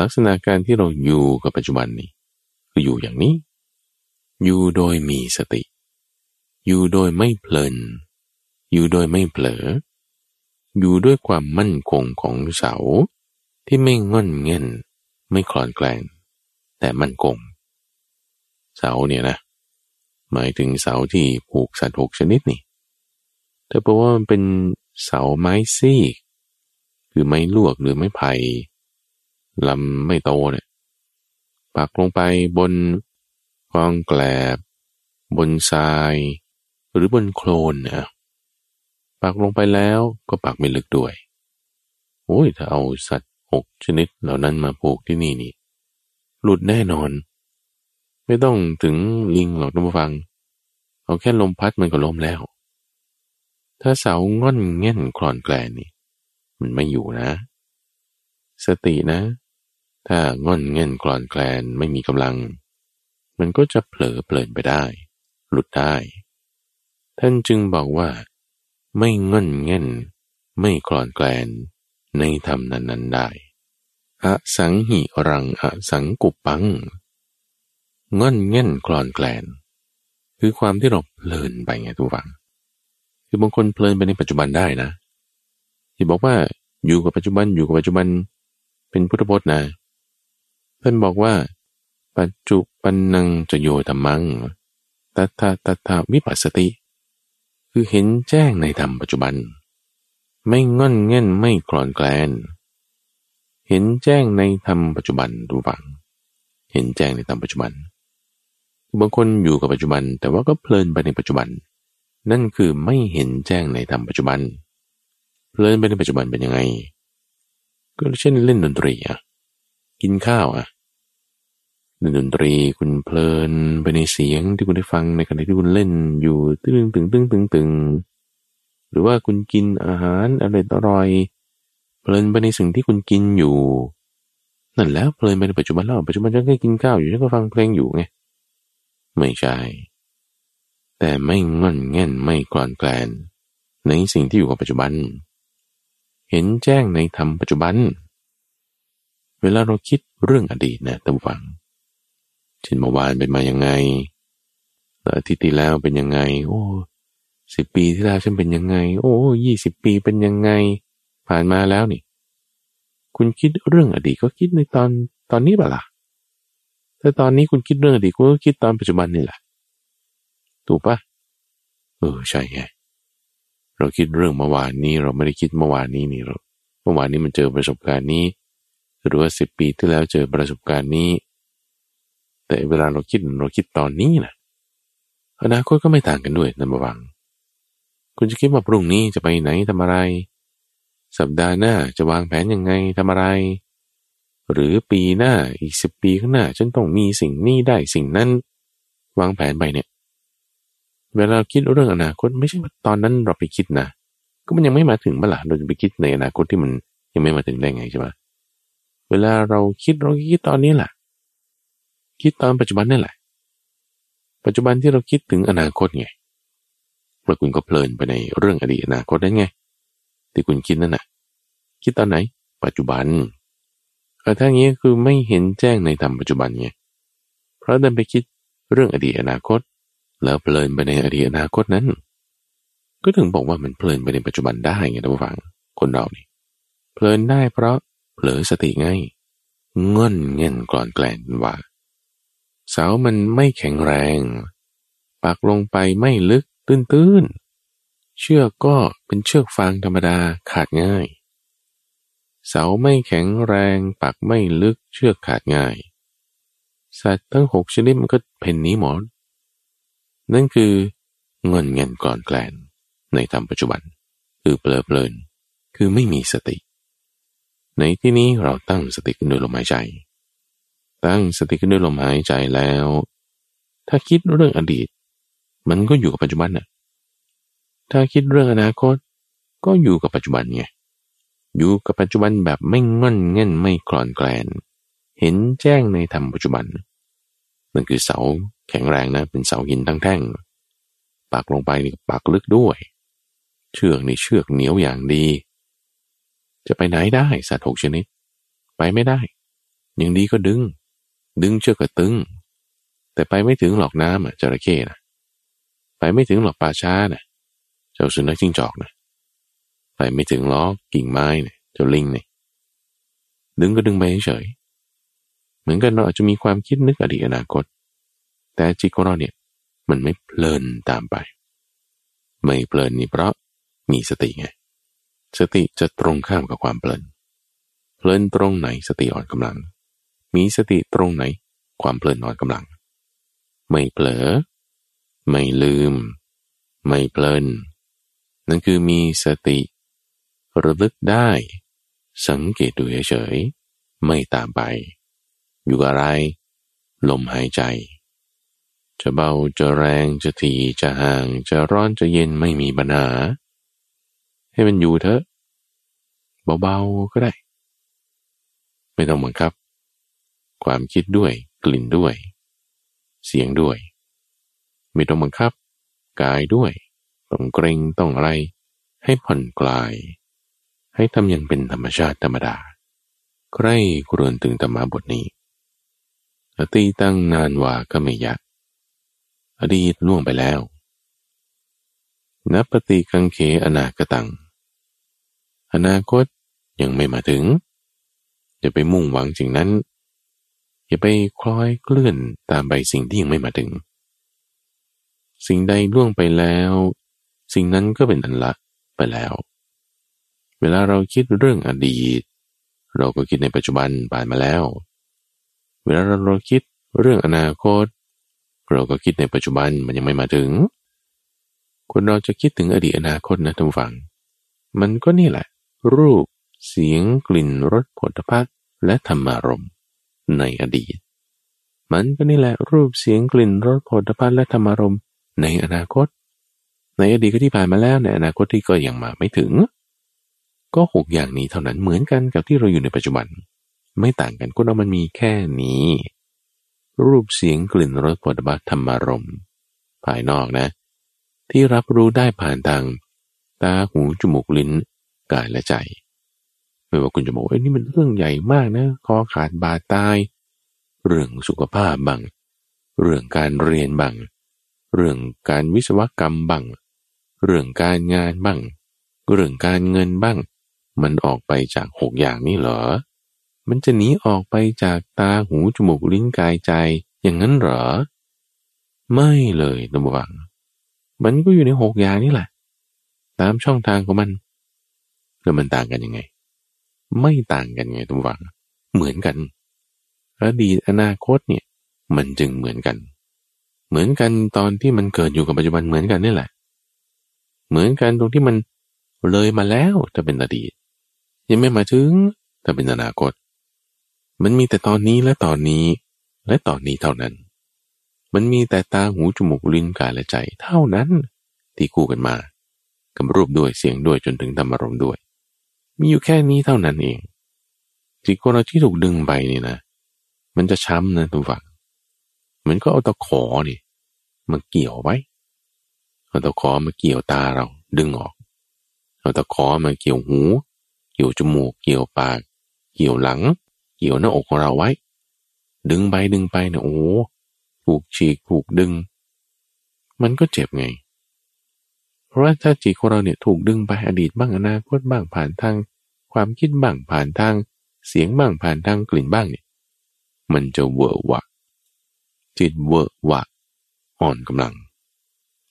ลักษณะการที่เราอยู่กับปัจจุบันนี้คืออยู่อย่างนี้ อยู่โดยมีสติ อยู่โดยไม่เพลิน อยู่โดยไม่เผลอ อยู่ด้วยความมั่นคงของเสา ที่ไม่งอนเง่นไม่คลอนแกลงแต่มั่นคง เสาเนี่ยนะ หมายถึงเสาที่ผูกสัตว์หกชนิดนี่แต่เพราะว่ามันเป็นเสาไม้ซีกคือไม้ลวกหรือไม้ไผ่ลำไม่โตเนี่ยปักลงไปบนกองแกลบบนทราย หรือบนโคลนนะปักลงไปแล้วก็ปักไม่ลึกด้วยโอ้ยถ้าเอาสัตว์หกชนิดเหล่านั้นมาผูกที่นี่นี่ หลุดแน่นอน ไม่ต้องถึงลิงหรอกท่านผู้ฟัง เอาแค่ลมพัดมันก็ล้มแล้ว ถ้าเสาง่อนเง่นคลอนแกลนนี่ มันไม่อยู่นะ สตินะ ถ้างอนเง่นกลอนแคลนไม่มีกำลัง มันก็จะเผลอเปลินไปได้ หลุดได้ ท่านจึงบอกว่า ไม่งอนเง่น ไม่กลอนแกลนในธรรมนั้นๆได้อสังหิรังอสังกุปังงอนเง่นกลอนแกลน คือความที่เราเพลินไปไงทุกฝัง คือบางคนเพลินไปในปัจจุบันได้นะ ที่บอกว่าอยู่กับปัจจุบันอยู่กับปัจจุบันเป็นพุทธพจน์นะท่านบอกว่า ปัจจุบันนังจะโยธรรมัง ตัทาตัทาวิปัสสติ คือเห็นแจ้งในธรรมปัจจุบัน ไม่งอนเง่นไม่กรอนแกลน เห็นแจ้งในธรรมปัจจุบันดูบัง เห็นแจ้งในธรรมปัจจุบัน บางคนอยู่กับปัจจุบัน แต่ว่าก็เพลินไปในปัจจุบัน นั่นคือไม่เห็นแจ้งในธรรมปัจจุบัน เพลินไปในปัจจุบันเป็นยังไง ก็เช่นเล่นดนตรีอะ กินข้าวอะ ดนตรีคุณเพลินไปในเสียงที่คุณได้ฟังในขณะที่คุณเล่นอยู่ตึงตึงตึงตึงตึงหรือว่าคุณกินอาหารอร่อยอร่อยเพลินไปในสิ่งที่คุณกินอยู่ นั่นแล้วเพลินไปในปัจจุบันแล้วปัจจุบันฉันก็กินข้าวอยู่ฉันก็ฟังเพลงอยู่ไงไม่ใช่แต่ไม่งอนแง่นไม่กลอนแกลน ในสิ่งที่อยู่กับปัจจุบัน เห็นแจ้งในธรรมปัจจุบัน เวลาเราคิดเรื่องอดีตนะท่านฟัง ช่นเมื่อวานเป็นมายังไงอาทิตย์ที่แล้วเป็นยังไง โอ้สิบปีที่แล้วฉันเป็นยังไง โอ้ยี่สิบปีเป็นยังไง ผ่านมาแล้วนี่ คุณคิดเรื่องอดีตก็คิดในตอนตอนนี้เปล่าถ้าตอนนี้คุณคิดเรื่องอดีตคุณก็คิดตอนปัจจุบันนี่แหละถูกปะเออใช่ไงเราคิดเรื่องเมื่อวานนี้ เราไม่ได้คิดเมื่อวานนี้นี่เราเมื่อวานนี้มันเจอประสบการณ์นี้ หรือว่าสิบปีที่แล้วเจอประสบการณ์นี้ แต่เวลาเราคิดเราคิดตอนนี้นะอนาคตก็ไม่ต่างกันด้วยนะบวัง คุณจะคิดว่าพรุ่งนี้จะไปไหนทำอะไร สัปดาห์หน้าจะวางแผนยังไงทำอะไร หรือปีหน้าอีกสิบปีข้างหน้าฉันต้องมีสิ่งนี้ได้สิ่งนั้น วางแผนไปเนี่ย เวลาคิดเรื่องอนาคตไม่ใช่ว่าตอนนั้นเราไปคิดนะ ก็มันยังไม่มาถึงเมื่อไหร่เราจะไปคิดในอนาคตที่มันยังไม่มาถึงได้ไงใช่ไหมเวลาเราคิดเราคิดตอนนี้แหละ คิดตอนปัจจุบันนี่นแหละ ปัจจุบันที่เราคิดถึงอนาคตไงแล้วคุณก็เพลินไปในเรื่องอดีตอนาคตได้ไง ที่คุณคิดนั่นน่ะ คิดตอนไหน ปัจจุบันแต่ถ้างี้คือไม่เห็นแจ้งในธรรมปัจจุบันไง เพราะเดินไปคิดเรื่องอดีตอนาคต แล้วเพลินไปในอดีตอนาคตนั้น ก็ถึงบอกว่ามันเพลินไปในปัจจุบันได้ไงท่านผู้ฟังคนเรานี่เพลินได้เพราะเผลอสติง่ายเงื่อนเงินกรอนแกลนว่า เสามันไม่แข็งแรง ปักลงไปไม่ลึกตื้นๆ เชือกก็เป็นเชือกฟางธรรมดาขาดง่าย เสาไม่แข็งแรง ปักไม่ลึกเชือกขาดง่าย สัตว์ทั้งหกชนิดมันก็เพ่นนี้หมดนั่นคือเงินเงินก่อนแกลนในธรรมปัจจุบัน คือเปลอเพลินคือไม่มีสติ ในที่นี้เราตั้งสติขึ้นด้วยลมหายใจ ตั้งสติขึ้นด้วยลมหายใจแล้ว ถ้าคิดเรื่องอดีต มันก็อยู่กับปัจจุบันน่ะ ถ้าคิดเรื่องอนาคต ก็อยู่กับปัจจุบันไง อยู่กับปัจจุบันแบบไม่ง่อนเง่นไม่คลอนแกลน เห็นแจ้งในธรรมปัจจุบันนั่นคือเสาแข็งแรงนะ เป็นเสาหินทั้งแท่ง ปักลงไปนี่ปักลึกด้วย เชือกนี่เชือกเหนียวอย่างดี จะไปไหนได้สัตว์หกชนิด ไปไม่ได้ อย่างดีก็ดึง ดึงเชือกก็ตึง แต่ไปไม่ถึงหลอกน้ำอะจระเข้นะไปไม่ถึงหลอกปลาช้านะเจ้าสุนัขจิ้งจอกนะไปไม่ถึงล้อกิ่งไม้เนี่ยเจ้าลิงเนี่ยดึงก็ดึงไปเฉยเหมือนกันเราอาจจะมีความคิดนึกอดีตอนาคต แต่จิตของเราเนี่ยมันไม่เพลินตามไป ไม่เพลินนี่เพราะมีสติไง สติจะตรงข้ามกับความเพลิน เพลินตรงไหนสติอ่อนกำลัง มีสติตรงไหน ความเพลินอ่อนกำลัง ไม่เผลอ ไม่ลืม ไม่เพลิน นั่นคือมีสติ ระลึกได้ สังเกตดูเฉยๆไม่ตามไป อยู่อะไร ลมหายใจ จะเบาจะแรงจะทีจะห่าง จะร้อนจะเย็นไม่มีปัญหา ให้มันอยู่เถอะเบาๆก็ได้ ไม่ต้องบังคับ ความคิดด้วย กลิ่นด้วย เสียงด้วย ไม่ต้องบังคับ กายด้วย ต้องเกรงต้องอะไร ให้ผ่อนคลาย ให้ทำอย่างเป็นธรรมชาติธรรมดา ใครกรวนถึงธรรมบทนี้อตีตั้งนานว่าก็ไม่ยากอดีตล่วงไปแล้วนับปฏิกังเขอนาคตัง อนาคตยังไม่มาถึงอย่าไปมุ่งหวังสิ่งนั้น อย่าไปคล้อยเคลื่อนตามไปสิ่งที่ยังไม่มาถึง สิ่งใดล่วงไปแล้ว สิ่งนั้นก็เป็นอันละไปแล้ว เวลาเราคิดเรื่องอดีต เราก็คิดในปัจจุบันผ่านมาแล้ว เวลาเราคิดเรื่องอนาคต เราก็คิดในปัจจุบันมันยังไม่มาถึง คนเราจะคิดถึงอดีตอนาคตนะท่านฟัง มันก็นี่แหละ รูป เสียงกลิ่นรสผลิภัณฑ์และธรรมารม ในอดีต มันก็นี่แหละรูปเสียงกลิ่นรสผลิตภัณฑ์และธรรมารมในอนาคต ในอดีตก็ที่ผ่านมาแล้วในอนาคตที่ก็ยังมาไม่ถึง ก็หกอย่างนี้เท่านั้นเหมือนกันกับที่เราอยู่ในปัจจุบัน ไม่ต่างกันก็เรามันมีแค่นี้ รูปเสียงกลิ่นรสผลิตภัณฑ์ธรรมารมภายนอกนะ ที่รับรู้ได้ผ่านทางตาหูจมูกลิ้นกายและใจ ไม่ว่าคุณจะบอกว่านี่มันเรื่องใหญ่มากนะคอขาดบาดตาย เรื่องสุขภาพบัง เรื่องการเรียนบัง เรื่องการวิศวกรรมบัง เรื่องการงานบังเรื่องการเงินบ้าง มันออกไปจากหกอย่างนี้เหรอ มันจะหนีออกไปจากตาหูจมูกลิ้นกายใจอย่างนั้นเหรอ ไม่เลยนะบัง มันก็อยู่ในหกอย่างนี้แหละ ตามช่องทางของมัน แล้วมันต่างกันยังไง ไม่ต่างกันไงทุกฝัง เหมือนกัน อดีตอนาคตเนี่ย มันจึงเหมือนกัน เหมือนกันตอนที่มันเกิดอยู่กับปัจจุบันเหมือนกันนี่แหละ เหมือนกันตรงที่มันเลยมาแล้วจะเป็นอดีต ยังไม่มาถึงแต่เป็นอนาคต มันมีแต่ตอนนี้และตอนนี้ และตอนนี้เท่านั้น มันมีแต่ตาหูจมูกลิ้นกายและใจเท่านั้น ที่คู่กันมากับรูปด้วยเสียงด้วยจนถึงธรรมารมด้วย มีอยู่แค่นี้เท่านั้นเองจิตของเราที่ถูกดึงไปนี่นะ มันจะช้ำนะทุกฝังเหมือนก็เอาตะขอนี่มาเกี่ยวไว้เอาตะขอมาเกี่ยวตาเราดึงออก เอาตะขอมาเกี่ยวหู เกี่ยวจมูก เกี่ยวปาก เกี่ยวหลัง เกี่ยวหน้าอกของเราไว้ ดึงไปดึงไปเนี่ยโอ้ถูกฉีกถูกดึง มันก็เจ็บไง ราะว่าถ้าจิตของเราเนี่ยถูกดึงไปอดีตบ้างอนาคตบ้างผ่านทาง ความคิดบ้างผ่านทาง เสียงบ้างผ่านทางกลิ่นบ้างเนี่ย มันจะเวอร์วะจิตเวอร์วะอ่อนกำลัง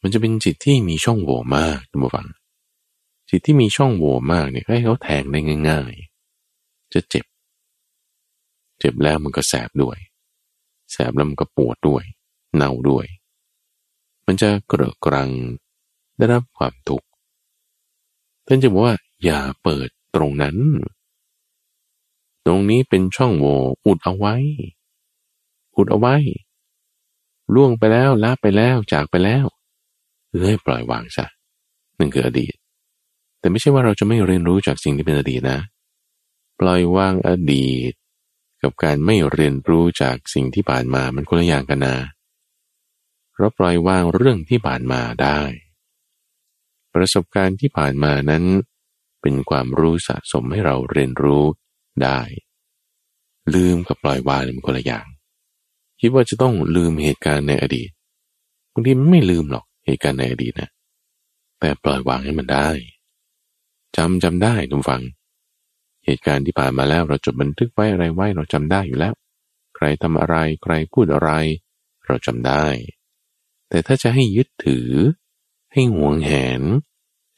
มันจะเป็นจิตที่มีช่องโหว่มากทุกฝัง จิตที่มีช่องโหว่มากเนี่ยให้เขาแทงได้ง่าย ๆ จะเจ็บ เจ็บแล้วมันก็แสบด้วย แสบแล้วมันก็ปวดด้วย เน่าด้วย มันจะเกระกรัง ได้รับความทุกข์ท่านจะบอกว่า อย่าเปิดตรงนั้น ตรงนี้เป็นช่องโหว่อุดเอาไว้ อุดเอาไว้ ล่วงไปแล้วลาไปแล้วจากไปแล้วเอ้ยปล่อยวางซะนั่นคืออดีต แต่ไม่ใช่ว่าเราจะไม่เรียนรู้จากสิ่งที่เป็นอดีตนะ ปล่อยวางอดีต กับการไม่เรียนรู้จากสิ่งที่ผ่านมามันคนละอย่างกันนะเราปล่อยวางเรื่องที่ผ่านมาได้ ประสบการณ์ที่ผ่านมานั้น เป็นความรู้สะสมให้เราเรียนรู้ได้ ลืมกับปล่อยวางมันคนละอย่าง คิดว่าจะต้องลืมเหตุการณ์ในอดีตบางทีมันไม่ลืมหรอกเหตุการณ์ในอดีตนะแต่ปล่อยวางให้มันได้จำจำได้ทุกฝัง เหตุการณ์ที่ผ่านมาแล้วเราจดบันทึกไว้อะไรไว้เราจำได้อยู่แล้ว ใครทำอะไรใครพูดอะไร เราจำได้ แต่ถ้าจะให้ยึดถือ ให้หวงแหน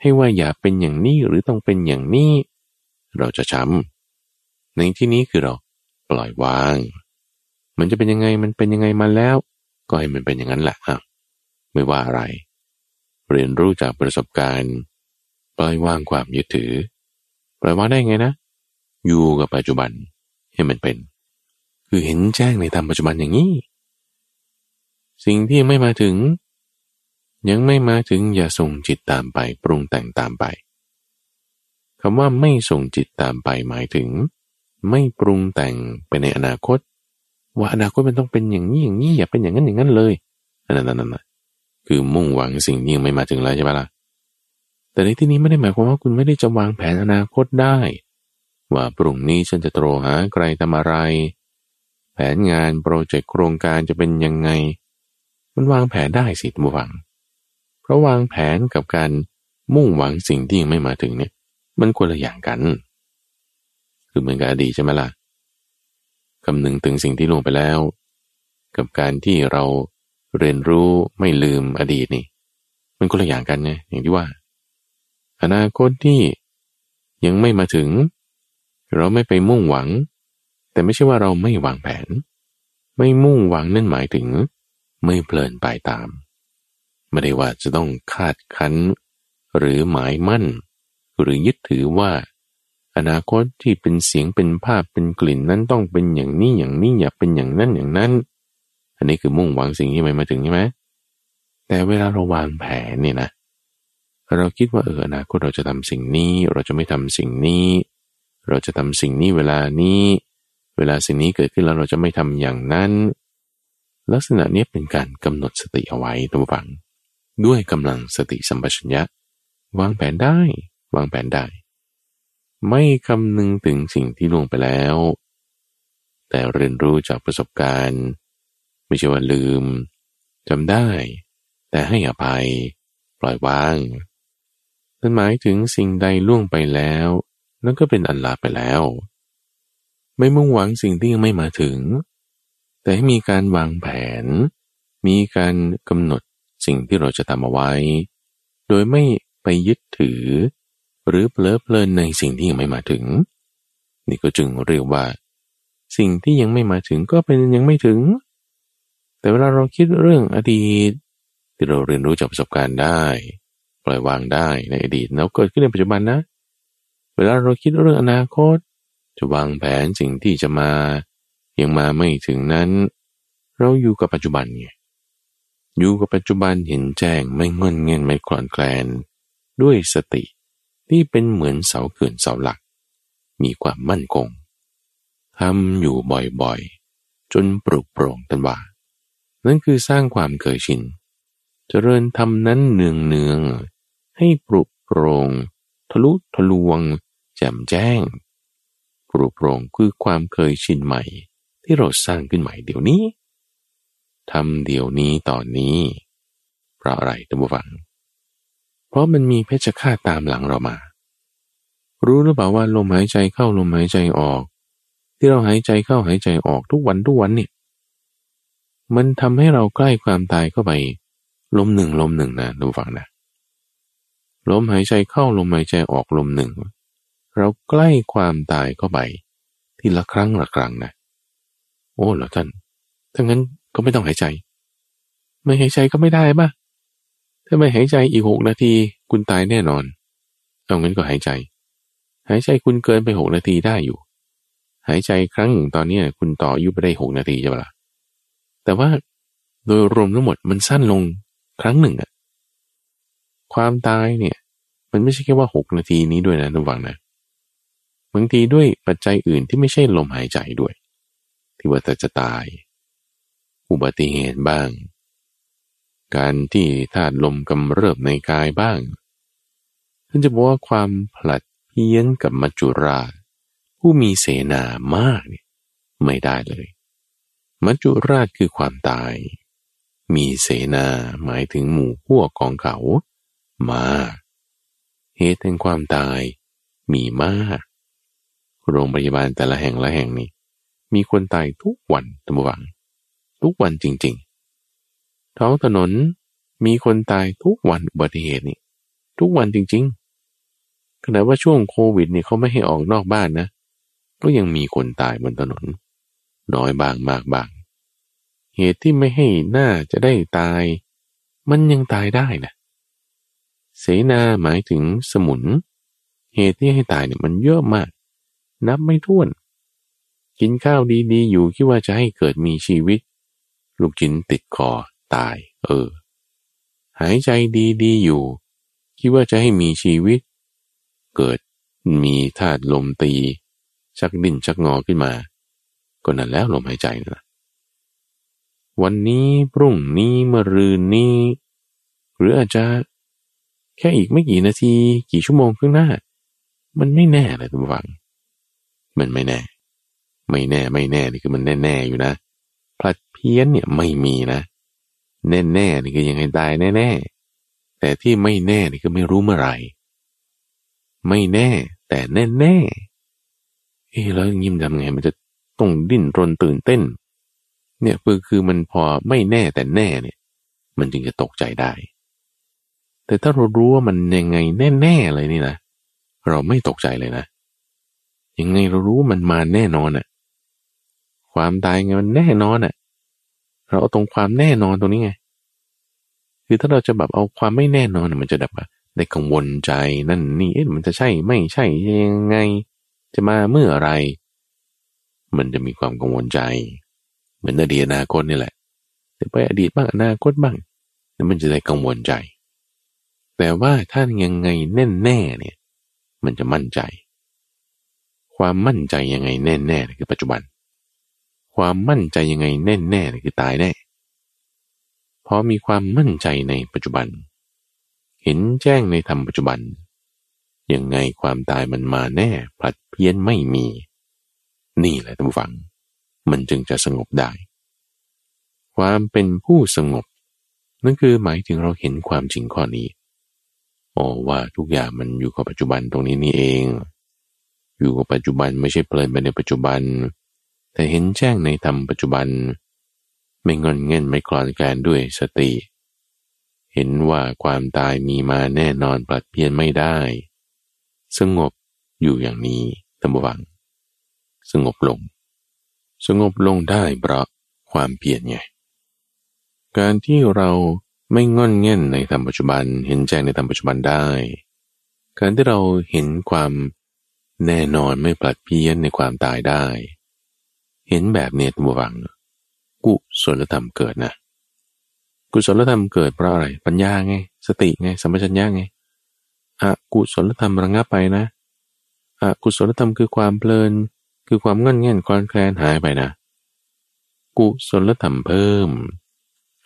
ให้ว่าอย่าเป็นอย่างนี้หรือต้องเป็นอย่างนี้ เราจะช้ำในที่นี้คือเราปล่อยวาง มันจะเป็นยังไงมันเป็นยังไงมาแล้ว ก็ให้มันเป็นอย่างนั้นแหละอะไม่ว่าอะไร เรียนรู้จากประสบการณ์ปล่อยวางความยึดถือ ปล่อยวางได้ไงนะ อยู่กับปัจจุบันให้มันเป็น คือเห็นแจ้งในธรรมปัจจุบันอย่างนี้ สิ่งที่ยังไม่มาถึง ยังไม่มาถึงอย่าส่งจิตตามไปปรุงแต่งตามไปคำว่าไม่ส่งจิตตามไปหมายถึง ไม่ปรุงแต่งไปในอนาคต ว่าอนาคตมันต้องเป็นอย่างนี้อย่างนี้อย่าเป็นอย่างนั้นอย่างนั้นเลยนั่นนั่นนั่นคือมุ่งหวังสิ่งนี้ยังไม่มาถึงแล้วใช่ไหมล่ะแต่ในที่นี้ไม่ได้หมายความว่าคุณไม่ได้จะวางแผนอนาคตได้ ว่าพรุ่งนี้ฉันจะโทรหาใครทำอะไร แผนงานโปรเจกต์โครงการจะเป็นยังไง มันวางแผนได้สิทุกฝัง ระวางแผนกับการมุ่งหวังสิ่งที่ยังไม่มาถึงเนี่ยมันคนละอย่างกัน คือเหมือนกับอดีตใช่ไหมล่ะคำนึงถึงสิ่งที่ล่วงไปแล้ว กับการที่เราเรียนรู้ไม่ลืมอดีตนี่ มันคนละอย่างกันไงอย่างที่ว่า อนาคตที่ยังไม่มาถึง เราไม่ไปมุ่งหวัง แต่ไม่ใช่ว่าเราไม่วางแผน ไม่มุ่งหวังนั่นหมายถึง ไม่เพลินไปตาม ไม่ได้ว่าจะต้องคาดคั้น หรือหมายมั่น หรือยึดถือว่า อนาคตที่เป็นเสียงเป็นภาพเป็นกลิ่นนั้นต้องเป็นอย่างนี้อย่างนี้อย่าเป็นอย่างนั้นอย่างนั้น อันนี้คือมุ่งหวังสิ่งที่ไม่มาถึงใช่ไหมแต่เวลาเราวางแผนเนี่ยนะ เราคิดว่าเอออนาคตเราจะทำสิ่งนี้ เราจะไม่ทำสิ่งนี้ เราจะทำสิ่งนี้เวลานี้ เวลาสิ่งนี้เกิดขึ้นแล้วเราจะไม่ทำอย่างนั้น ลักษณะนี้เป็นการกำหนดสติเอาไว้ตัวฝัง ด้วยกำลังสติสัมปชัญญะ วางแผนได้ วางแผนได้ ไม่คำนึงถึงสิ่งที่ล่วงไปแล้ว แต่เรียนรู้จากประสบการณ์ ไม่ใช่ว่าลืมจำได้ แต่ให้อภัย ปล่อยวางนั่นหมายถึงสิ่งใดล่วงไปแล้วนั่นก็เป็นอันลาไปแล้ว ไม่มุ่งหวังสิ่งที่ยังไม่มาถึง แต่ให้มีการวางแผน มีการกำหนด สิ่งที่เราจะทำเอาไว้ โดยไม่ไปยึดถือ หรือเพลิดเพลินในสิ่งที่ยังไม่มาถึง นี่ก็จึงเรียกว่า สิ่งที่ยังไม่มาถึงก็เป็นยังไม่ถึง แต่เวลาเราคิดเรื่องอดีต ที่เราเรียนรู้จากประสบการณ์ได้ ปล่อยวางได้ในอดีตแล้วเกิดขึ้นในปัจจุบันนะ เวลาเราคิดเรื่องอนาคต จะวางแผนสิ่งที่จะมา ยังมาไม่ถึงนั้น เราอยู่กับปัจจุบันไง อยู่กับปัจจุบันเห็นแจ้งไม่งอนเงินไม่คลอนแคลน ด้วยสติที่เป็นเหมือนเสาเกินเสาหลัก มีความมั่นคงทำอยู่บ่อยๆ จนปลุกโปร่งตันว่า นั่นคือสร้างความเคยชิน เจริญธรรมนั้นเนืองเนืองให้ปลุกโปร่งทะลุทะลวง แจ่มแจ้ง ปลุกโปร่งคือความเคยชินใหม่ ที่เราสร้างขึ้นใหม่เดี๋ยวนี้ ทำเดี๋ยวนี้ตอนนี้ เพราะอะไรท่านผู้ฟัง เพราะมันมีเพชฌฆาตตามหลังเรามา รู้หรือเปล่าว่าลมหายใจเข้าลมหายใจออก ที่เราหายใจเข้าหายใจออกทุกวันทุกวันเนี่ย มันทำให้เราใกล้ความตายเข้าไป ลมหนึ่งลมหนึ่งนะดูฟังนะ ลมหายใจเข้าลมหายใจออกลมหนึ่ง เราใกล้ความตายเข้าไป ทีละครั้งละครั้งนะ โอ้เหรอท่านถ้างั้น ก็ไม่ต้องหายใจ ไม่หายใจก็ไม่ได้ป่ะถ้าไม่หายใจอีกหกนาทีคุณตายแน่นอน เอางั้นก็หายใจ หายใจคุณเกินไปหกนาทีได้อยู่ หายใจครั้งหนึ่งตอนนี้คุณต่ออายุไปได้หกนาทีใช่ปะล่ะแต่ว่าโดยรวมทั้งหมดมันสั้นลงครั้งหนึ่งอะความตายเนี่ย มันไม่ใช่แค่ว่าหกนาทีนี้ด้วยนะทุกฝังนะบางทีด้วยปัจจัยอื่นที่ไม่ใช่ลมหายใจด้วย ที่ว่าแต่จะตาย อุบัติเหตุบ้าง การที่ธาตุลมกำเริบในกายบ้างท่านจะบอกว่าความผลัดเพี้ยนกับมัจจุราชผู้มีเสนามากเนี่ยไม่ได้เลย มัจจุราชคือความตาย มีเสนาหมายถึงหมู่พวกของเขา มาเหตุแห่งความตายมีมาก โรงพยาบาลแต่ละแห่งละแห่งนี้มีคนตายทุกวันตั้งวัง ทุกวันจริงๆ ท้องถนนมีคนตายทุกวันอุบัติเหตุนี่ ทุกวันจริงๆ ขณะว่าช่วงโควิดเนี่ยเขาไม่ให้ออกนอกบ้านนะ ก็ยังมีคนตายบนถนน น้อยบางมากบาง เหตุที่ไม่ให้น่าจะได้ตาย มันยังตายได้นะเสนาหมายถึงสมุน เหตุที่ให้ตายเนี่ยมันเยอะมาก นับไม่ถ้วน กินข้าวดีๆ อยู่คิดว่าจะให้เกิดมีชีวิต ลูกจินติดคอตาย เออ หายใจดีๆอยู่ คิดว่าจะให้มีชีวิต เกิดมีธาตุลมตี ชักดิ้นชักงอขึ้นมา ก็นั่นแล้วลมหายใจนะวันนี้พรุ่งนี้มื่อรืนนี้ หรืออาจจะแค่อีกไม่กี่นาที กี่ชั่วโมงข้างหน้า มันไม่แน่เลยทุกฝัง มันไม่แน่ ไม่แน่ไม่แน่นี่คือมันแน่ ๆ อยู่นะ เพี้ยนเนี่ยไม่มีนะ แน่ๆนี่คือยังไงตายแน่ๆแต่ที่ไม่แน่นี่คือไม่รู้เมื่อไหร่ ไม่แน่ แต่แน่แน่เอ๊แล้วยิ้มทำไงมันจะต้องดิ้นรนตื่นเต้น เนี่ยคือคือมันพอไม่แน่แต่แน่เนี่ย มันจึงจะตกใจได้ แต่ถ้าเรารู้ว่ามันยังไงแน่ๆเลยนี่นะเราไม่ตกใจเลยนะ ยังไงเรารู้มันมาแน่นอนอะความตายไงมันแน่นอนอะ เราเอาตรงความแน่นอนตรงนี้ไง คือถ้าเราจะแบบเอาความไม่แน่นอนมันจะแบบได้กังวลใจนั่นนี่เอ๊ะมันจะใช่ไม่ใช่ยังไง จะมาเมื่ออะไร มันจะมีความกังวลใจ เหมือนอดีตอนาคตนี่แหละจะไปอดีตบ้างอนาคตบ้างแล้วมันจะได้กังวลใจ แต่ว่าถ้ายังไงแน่แน่เนี่ย มันจะมั่นใจ ความมั่นใจยังไงแน่แน่คือปัจจุบัน ความมั่นใจยังไงแน่แน่คือตายแน่พอมีความมั่นใจในปัจจุบัน เห็นแจ้งในธรรมปัจจุบันยังไงความตายมันมาแน่ผลัดเพี้ยนไม่มี นี่แหละท่านผัง มันจึงจะสงบได้ ความเป็นผู้สงบ นั่นคือหมายถึงเราเห็นความจริงข้อนี้อ๋อว่าทุกอย่างมันอยู่กับปัจจุบันตรงนี้นี่เอง อยู่กับปัจจุบันไม่ใช่เพลินไปในปัจจุบัน แต่เห็นแจ้งในธรรมปัจจุบัน ไม่งอนเง่นไม่คลอนแกลนด้วยสติ เห็นว่าความตายมีมาแน่นอนปลัดเพียนไม่ได้ สงบอยู่อย่างนี้ตั้งวัง สงบลง สงบลงได้เพราะความเปลี่ยนไงการที่เราไม่งอนเง่นในธรรมปัจจุบัน เห็นแจ้งในธรรมปัจจุบันได้ การที่เราเห็นความแน่นอนไม่ปลัดเพี้ยนในความตายได้ เห็นแบบเนตบวัง กุศลธรรมเกิดนะ กุศลธรรมเกิดเพราะอะไร ปัญญาไง สติไง สัมปชัญญะไงอะกุศลธรรมระงับไปนะอะกุศลธรรมคือความเพลิน คือความง่อนเง่นคลอนแคลนหายไปนะ กุศลธรรมเพิ่ม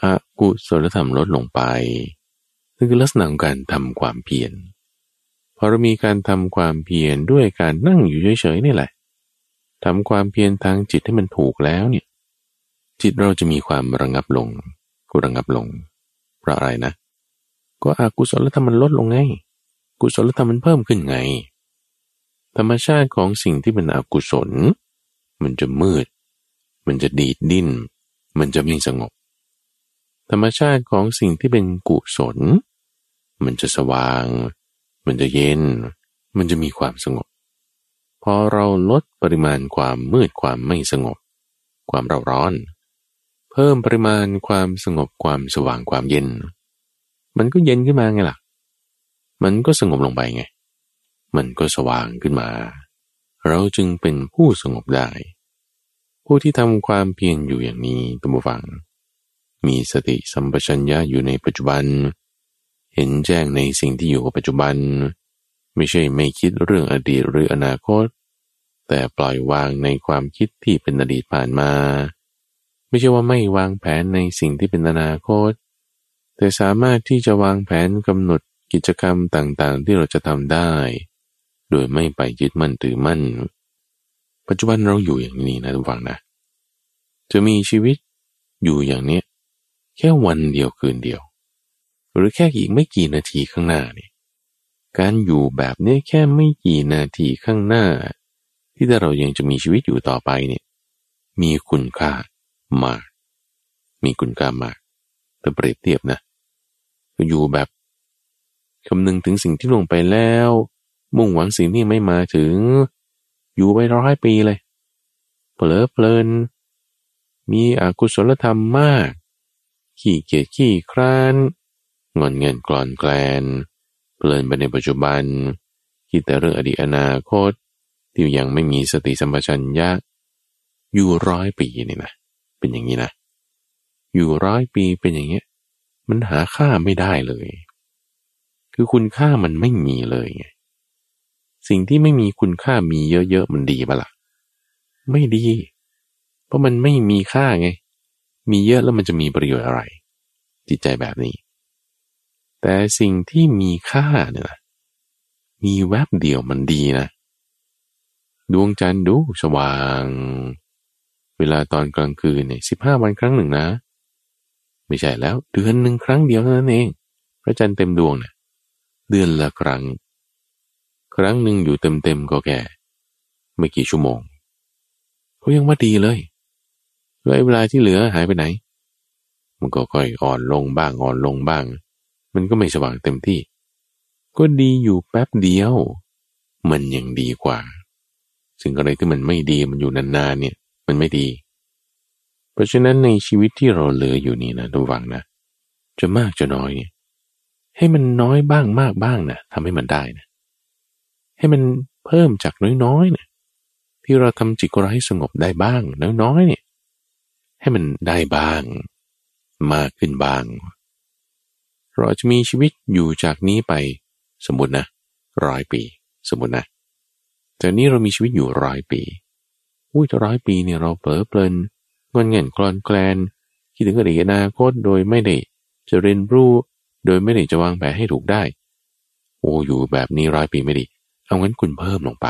อะกุศลธรรมลดลงไปนั่นคือลักษณะของการทำความเพียรพอเรามีการทำความเพียรด้วยการนั่งอยู่เฉยๆนี่แหละ ทำความเพียรทางจิตให้มันถูกแล้วเนี่ย จิตเราจะมีความระงับลงกุระงับลง เพราะอะไรนะ ก็อากุศลธรรมมันลดลงไง กุศลธรรมมันเพิ่มขึ้นไง ธรรมชาติของสิ่งที่เป็นอกุศล มันจะมืด มันจะดีดดิ้น มันจะไม่สงบ ธรรมชาติของสิ่งที่เป็นกุศล มันจะสว่าง มันจะเย็น มันจะมีความสงบ พอเราลดปริมาณความมืดความไม่สงบ ความเราร้อน เพิ่มปริมาณความสงบความสว่างความเย็น มันก็เย็นขึ้นมาไงล่ะ มันก็สงบลงไปไง มันก็สว่างขึ้นมา เราจึงเป็นผู้สงบได้ ผู้ที่ทำความเพียรอยู่อย่างนี้ตัมบูฟัง มีสติสัมปชัญญะอยู่ในปัจจุบัน เห็นแจ้งในสิ่งที่อยู่กับปัจจุบัน ไม่ใช่ไม่คิดเรื่องอดีตหรืออนาคต แต่ปล่อยวางในความคิดที่เป็นอดีตผ่านมา ไม่ใช่ว่าไม่วางแผนในสิ่งที่เป็นอนาคต แต่สามารถที่จะวางแผนกำหนดกิจกรรมต่างๆ ที่เราจะทำได้ โดยไม่ไปยึดมั่นถือมั่น ปัจจุบันเราอยู่อย่างนี้นะทุกฝังนะ จะมีชีวิตอยู่อย่างนี้แค่วันเดียวคืนเดียว หรือแค่อีกไม่กี่นาทีข้างหน้านี่ การอยู่แบบนี้แค่ไม่กี่นาทีข้างหน้า ที่ถ้าเรายังจะมีชีวิตอยู่ต่อไปเนี่ยมีคุณค่ามาก มีคุณค่ามากแต่เปรียบเทียบนะอยู่แบบคำนึงถึงสิ่งที่ลงไปแล้ว มุ่งหวังสิ่งที่ไม่มาถึง อยู่ไปร้อยปีเลยเผลอเพลิน มีอกุศลธรรมมาก ขี้เกียจขี้คร้านงอนเงินกลอนแกลน เพลินไปในปัจจุบัน คิดแต่เรื่องอดีตอนาคต ที่ยังไม่มีสติสัมปชัญญะ อยู่ร้อยปีนี่นะ เป็นอย่างนี้นะ อยู่ร้อยปีเป็นอย่างเงี้ย มันหาค่าไม่ได้เลย คือคุณค่ามันไม่มีเลยไง สิ่งที่ไม่มีคุณค่ามีเยอะๆมันดีปะละ่ะ ไม่ดี เพราะมันไม่มีค่าไง มีเยอะแล้วมันจะมีประโยชน์อะไร จิตใจแบบนี้ แต่สิ่งที่มีค่าเนี่ยนะมีแวบเดียวมันดีนะ ดวงจันทร์ดูสว่าง เวลาตอนกลางคืนเนี่ยสิบห้าวันครั้งหนึ่งนะ ไม่ใช่แล้ว เดือนหนึ่งครั้งเดียวเท่านั้นเอง พระจันทร์เต็มดวงเนี่ยเดือนละครั้ง ครั้งหนึ่งอยู่เต็มๆก็แก่ไม่กี่ชั่วโมงเขายังว่าดีเลยแล้วเวลาที่เหลือหายไปไหน มันก็ค่อยอ่อนลงบ้างอ่อนลงบ้าง มันก็ไม่สว่างเต็มที่ ก็ดีอยู่แป๊บเดียว มันยังดีกว่าสิ่งอะไรที่มันไม่ดีมันอยู่นานๆเนี่ย มันไม่ดี เพราะฉะนั้นในชีวิตที่เราเหลืออยู่นี่นะระวังนะ จะมากจะน้อยเนี่ยให้มันน้อยบ้างมากบ้างนะทำให้มันได้นะ ให้มันเพิ่มจากน้อยๆเนี่ยที่เราทำจิตเราให้สงบได้บ้างน้อยๆเนี่ย ให้มันได้บ้าง มากขึ้นบ้าง เราจะมีชีวิตอยู่จากนี้ไปสมมตินะร้อยปี สมมตินะแต่นี้เรามีชีวิตอยู่ร้อยปีอุ้ยร้อยปีเนี่ยเราเผลอเพลินเงินเงินกลอนแกลนคิดถึงอดีตอนาคตโดยไม่ได้จะเรียนรู้โดยไม่ได้จะวางแผนให้ถูกได้ โอ้อยู่แบบนี้ร้อยปีไม่ดีเอางั้นคุณเพิ่มลงไป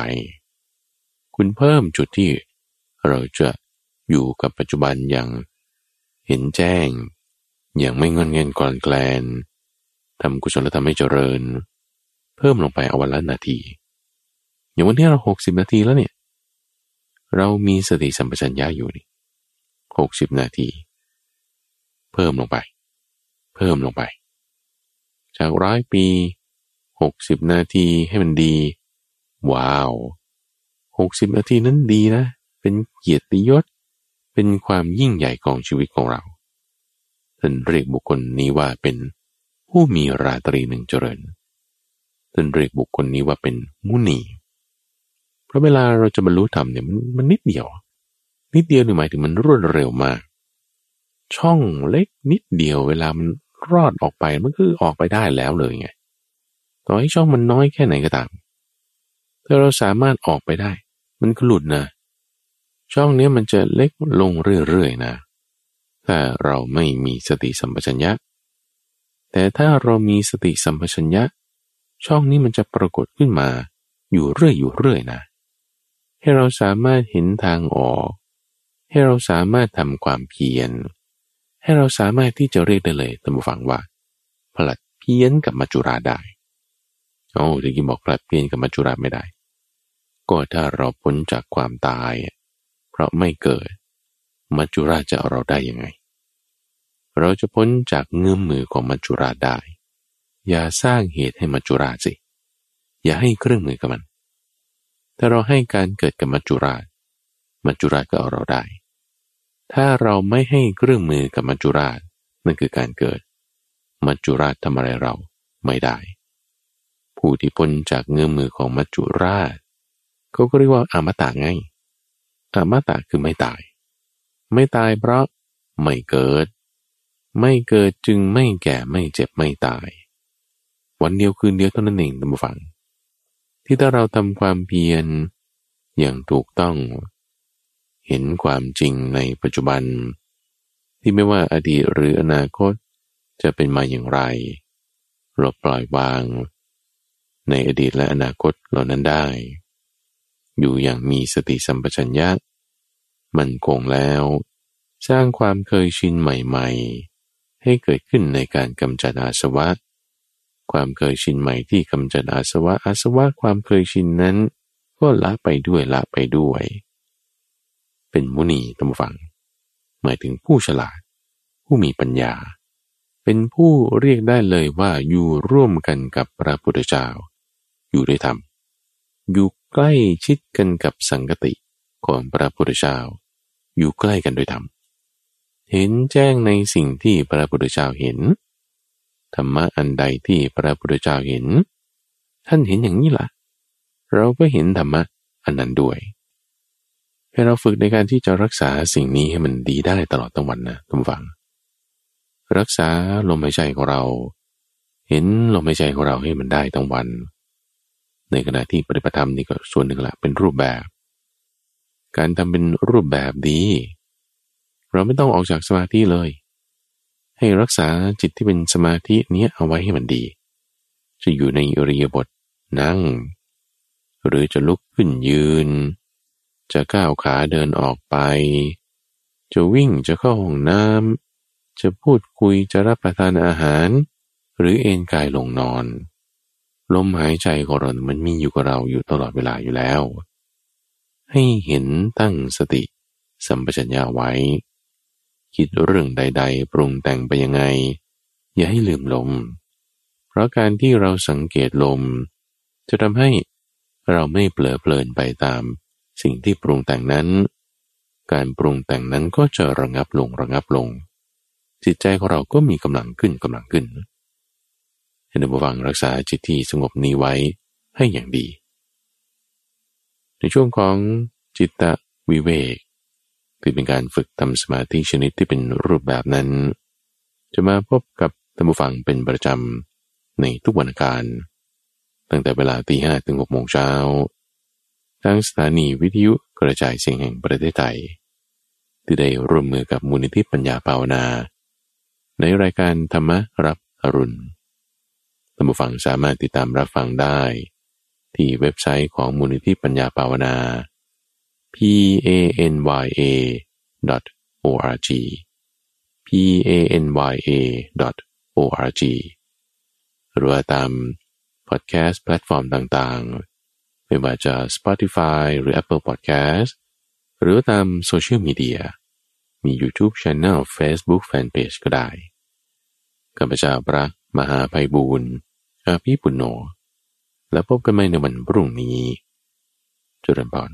คุณเพิ่มจุดที่ เราจะอยู่กับปัจจุบันอย่าง เห็นแจ้ง อย่างไม่เงินเงินก่อนแกลน ทำกุศลธรรมให้เจริญ เพิ่มลงไปเอาวันละนาที อย่างวันนี้เราหกสิบนาทีแล้วเนี่ย เรามีสติสัมปชัญญะอยู่นี่หกสิบนาที เพิ่มลงไป เพิ่มลงไป จากร้อยปีหกสิบนาทีให้มันดี ว้าวหกสิบนาทีนั้นดีนะ เป็นเกียรติยศ เป็นความยิ่งใหญ่ของชีวิตของเราท่านเรียกบุคคลนี้ว่าเป็น ผู้มีราตรีหนึ่งเจริญท่านเรียกบุคคลนี้ว่าเป็นมุนี เพราะเวลาเราจะบรรลุธรรมเนี่ยมันมันนิดเดียว นิดเดียวหมายถึงมันรวดเร็วมาก ช่องเล็กนิดเดียว เวลามันรอดออกไปมันคือออกไปได้แล้วเลยไง ต่อให้ช่องมันน้อยแค่ไหนก็ตามถ้าเราสามารถออกไปได้ มันก็หลุดนะ ช่องนี้มันจะเล็กลงเรื่อยๆนะ ถ้าเราไม่มีสติสัมปชัญญะ แต่ถ้าเรามีสติสัมปชัญญะ ช่องนี้มันจะปรากฏขึ้นมาอยู่เรื่อยอยู่เรื่อยนะ ให้เราสามารถเห็นทางออก ให้เราสามารถทำความเพียร ให้เราสามารถที่จะเรียกได้เลยตามฟังว่าผลัดเพี้ยนกับมัจจุราได้โอ้ตะกี้บอกผลัดเพี้ยนกับมัจจุราไม่ได้ ก็ถ้าเราพ้นจากความตาย เพราะไม่เกิด มัจจุราจะเอาเราได้ยังไง เราจะพ้นจากเงื้อมมือของมัจจุราชได้ อย่าสร้างเหตุให้มัจจุราชสิ อย่าให้เครื่องมือกับมัน ถ้าเราให้การเกิดกับมัจจุราช มัจจุราชก็เอาเราได้ ถ้าเราไม่ให้เครื่องมือกับมัจจุราชนั่นคือการเกิด มัจจุราชทำอะไรเราไม่ได้ ผู้ที่พ้นจากเงื้อมือของมัจจุราชเขาก็เรียกว่าอามตะไงอามตะคือไม่ตาย ไม่ตายเพราะไม่เกิด ไม่เกิดจึงไม่แก่ไม่เจ็บไม่ตาย วันเดียวคืนเดียวเท่านั้นเองท่านฟัง ที่ถ้าเราทำความเพียรอย่างถูกต้อง เห็นความจริงในปัจจุบัน ที่ไม่ว่าอดีตหรืออนาคตจะเป็นมาอย่างไรเราปล่อยวาง ในอดีตและอนาคตเหล่านั้นได้ อยู่อย่างมีสติสัมปชัญญะมันคงแล้ว สร้างความเคยชินใหม่ๆ ให้เกิดขึ้นในการกำจัดอาสวะ ความเคยชินใหม่ที่กำจัดอาสวะอาสวะความเคยชินนั้น ก็ละไปด้วยละไปด้วย เป็นมุนีตมฟัง หมายถึงผู้ฉลาด ผู้มีปัญญา เป็นผู้เรียกได้เลยว่าอยู่ร่วมกันกับพระพุทธเจ้า อยู่ด้วยธรรมอยู่ใกล้ชิดกันกับสังกติของพระพุทธเจ้า อยู่ใกล้กันโดยธรรม เห็นแจ้งในสิ่งที่พระพุทธเจ้าเห็น ธรรมะอันใดที่พระพุทธเจ้าเห็น ท่านเห็นอย่างนี้ล่ะ เราก็เห็นธรรมะอันนั้นด้วย ให้เราฝึกในการที่จะรักษาสิ่งนี้ให้มันดีได้ตลอดทั้งวันนะทุกฝัง รักษาลมหายใจของเรา เห็นลมหายใจของเราให้มันได้ทั้งวัน ในขณะที่ปฏิบัติธรรมนี่ก็ส่วนหนึ่งละเป็นรูปแบบ การทำเป็นรูปแบบดี เราไม่ต้องออกจากสมาธิเลย ให้รักษาจิตที่เป็นสมาธินี้เอาไว้ให้มันดี จะอยู่ในอริยบทนั่ง หรือจะลุกขึ้นยืน จะก้าวขาเดินออกไป จะวิ่งจะเข้าห้องน้ำจะพูดคุยจะรับประทานอาหาร หรือเอนกายลงนอนลมหายใจของเรา มันมีอยู่กับเราอยู่ตลอดเวลาอยู่แล้ว ให้เห็นตั้งสติสัมปชัญญะไว้ คิดเรื่องใด ๆ ปรุงแต่งไปยังไง อย่าให้ลืมลม เพราะการที่เราสังเกตลม จะทำให้เราไม่เปลอเพลินไปตาม สิ่งที่ปรุงแต่งนั้น การปรุงแต่งนั้นก็จะระงับลงระงับลง จิตใจของเราก็มีกำลังขึ้นกำลังขึ้นให้ในบวังรักษาจิตที่สงบนี้ไว้ให้อย่างดี ในช่วงของจิตตวิเวก คือเป็นการฝึกทำสมาธิชนิดที่เป็นรูปแบบนั้น จะมาพบกับท่านผู้ฟังเป็นประจำในทุกวันการ ตั้งแต่เวลาตีห้ถึงหกโมงเช้าทางสถานีวิทยุกระจายเสียงแห่งประเทศไทย ที่ได้ร่วมมือกับมูลนิธิปัญญาภาวนา ในรายการธรรมรับอรุณท่านผู้ฟังสามารถติดตามรับฟังได้ ที่เว็บไซต์ของมูลนิธิปัญญาภาวนา p a n y a org p a n y a org หรือว่าตามพอดแคสต์แพลตฟอร์มต่างๆ ไม่ว่าจะ Spotify หรือ Apple Podcast หรือตามโซเชียลมีเดียมี YouTube Channel Facebook Fanpage ก็ได้ข้าพเจ้าพระมหาภัยบูรณ์อาภีปุณโญแล้วพบกันใหม่ในวันพรุ่งนี้จุลพร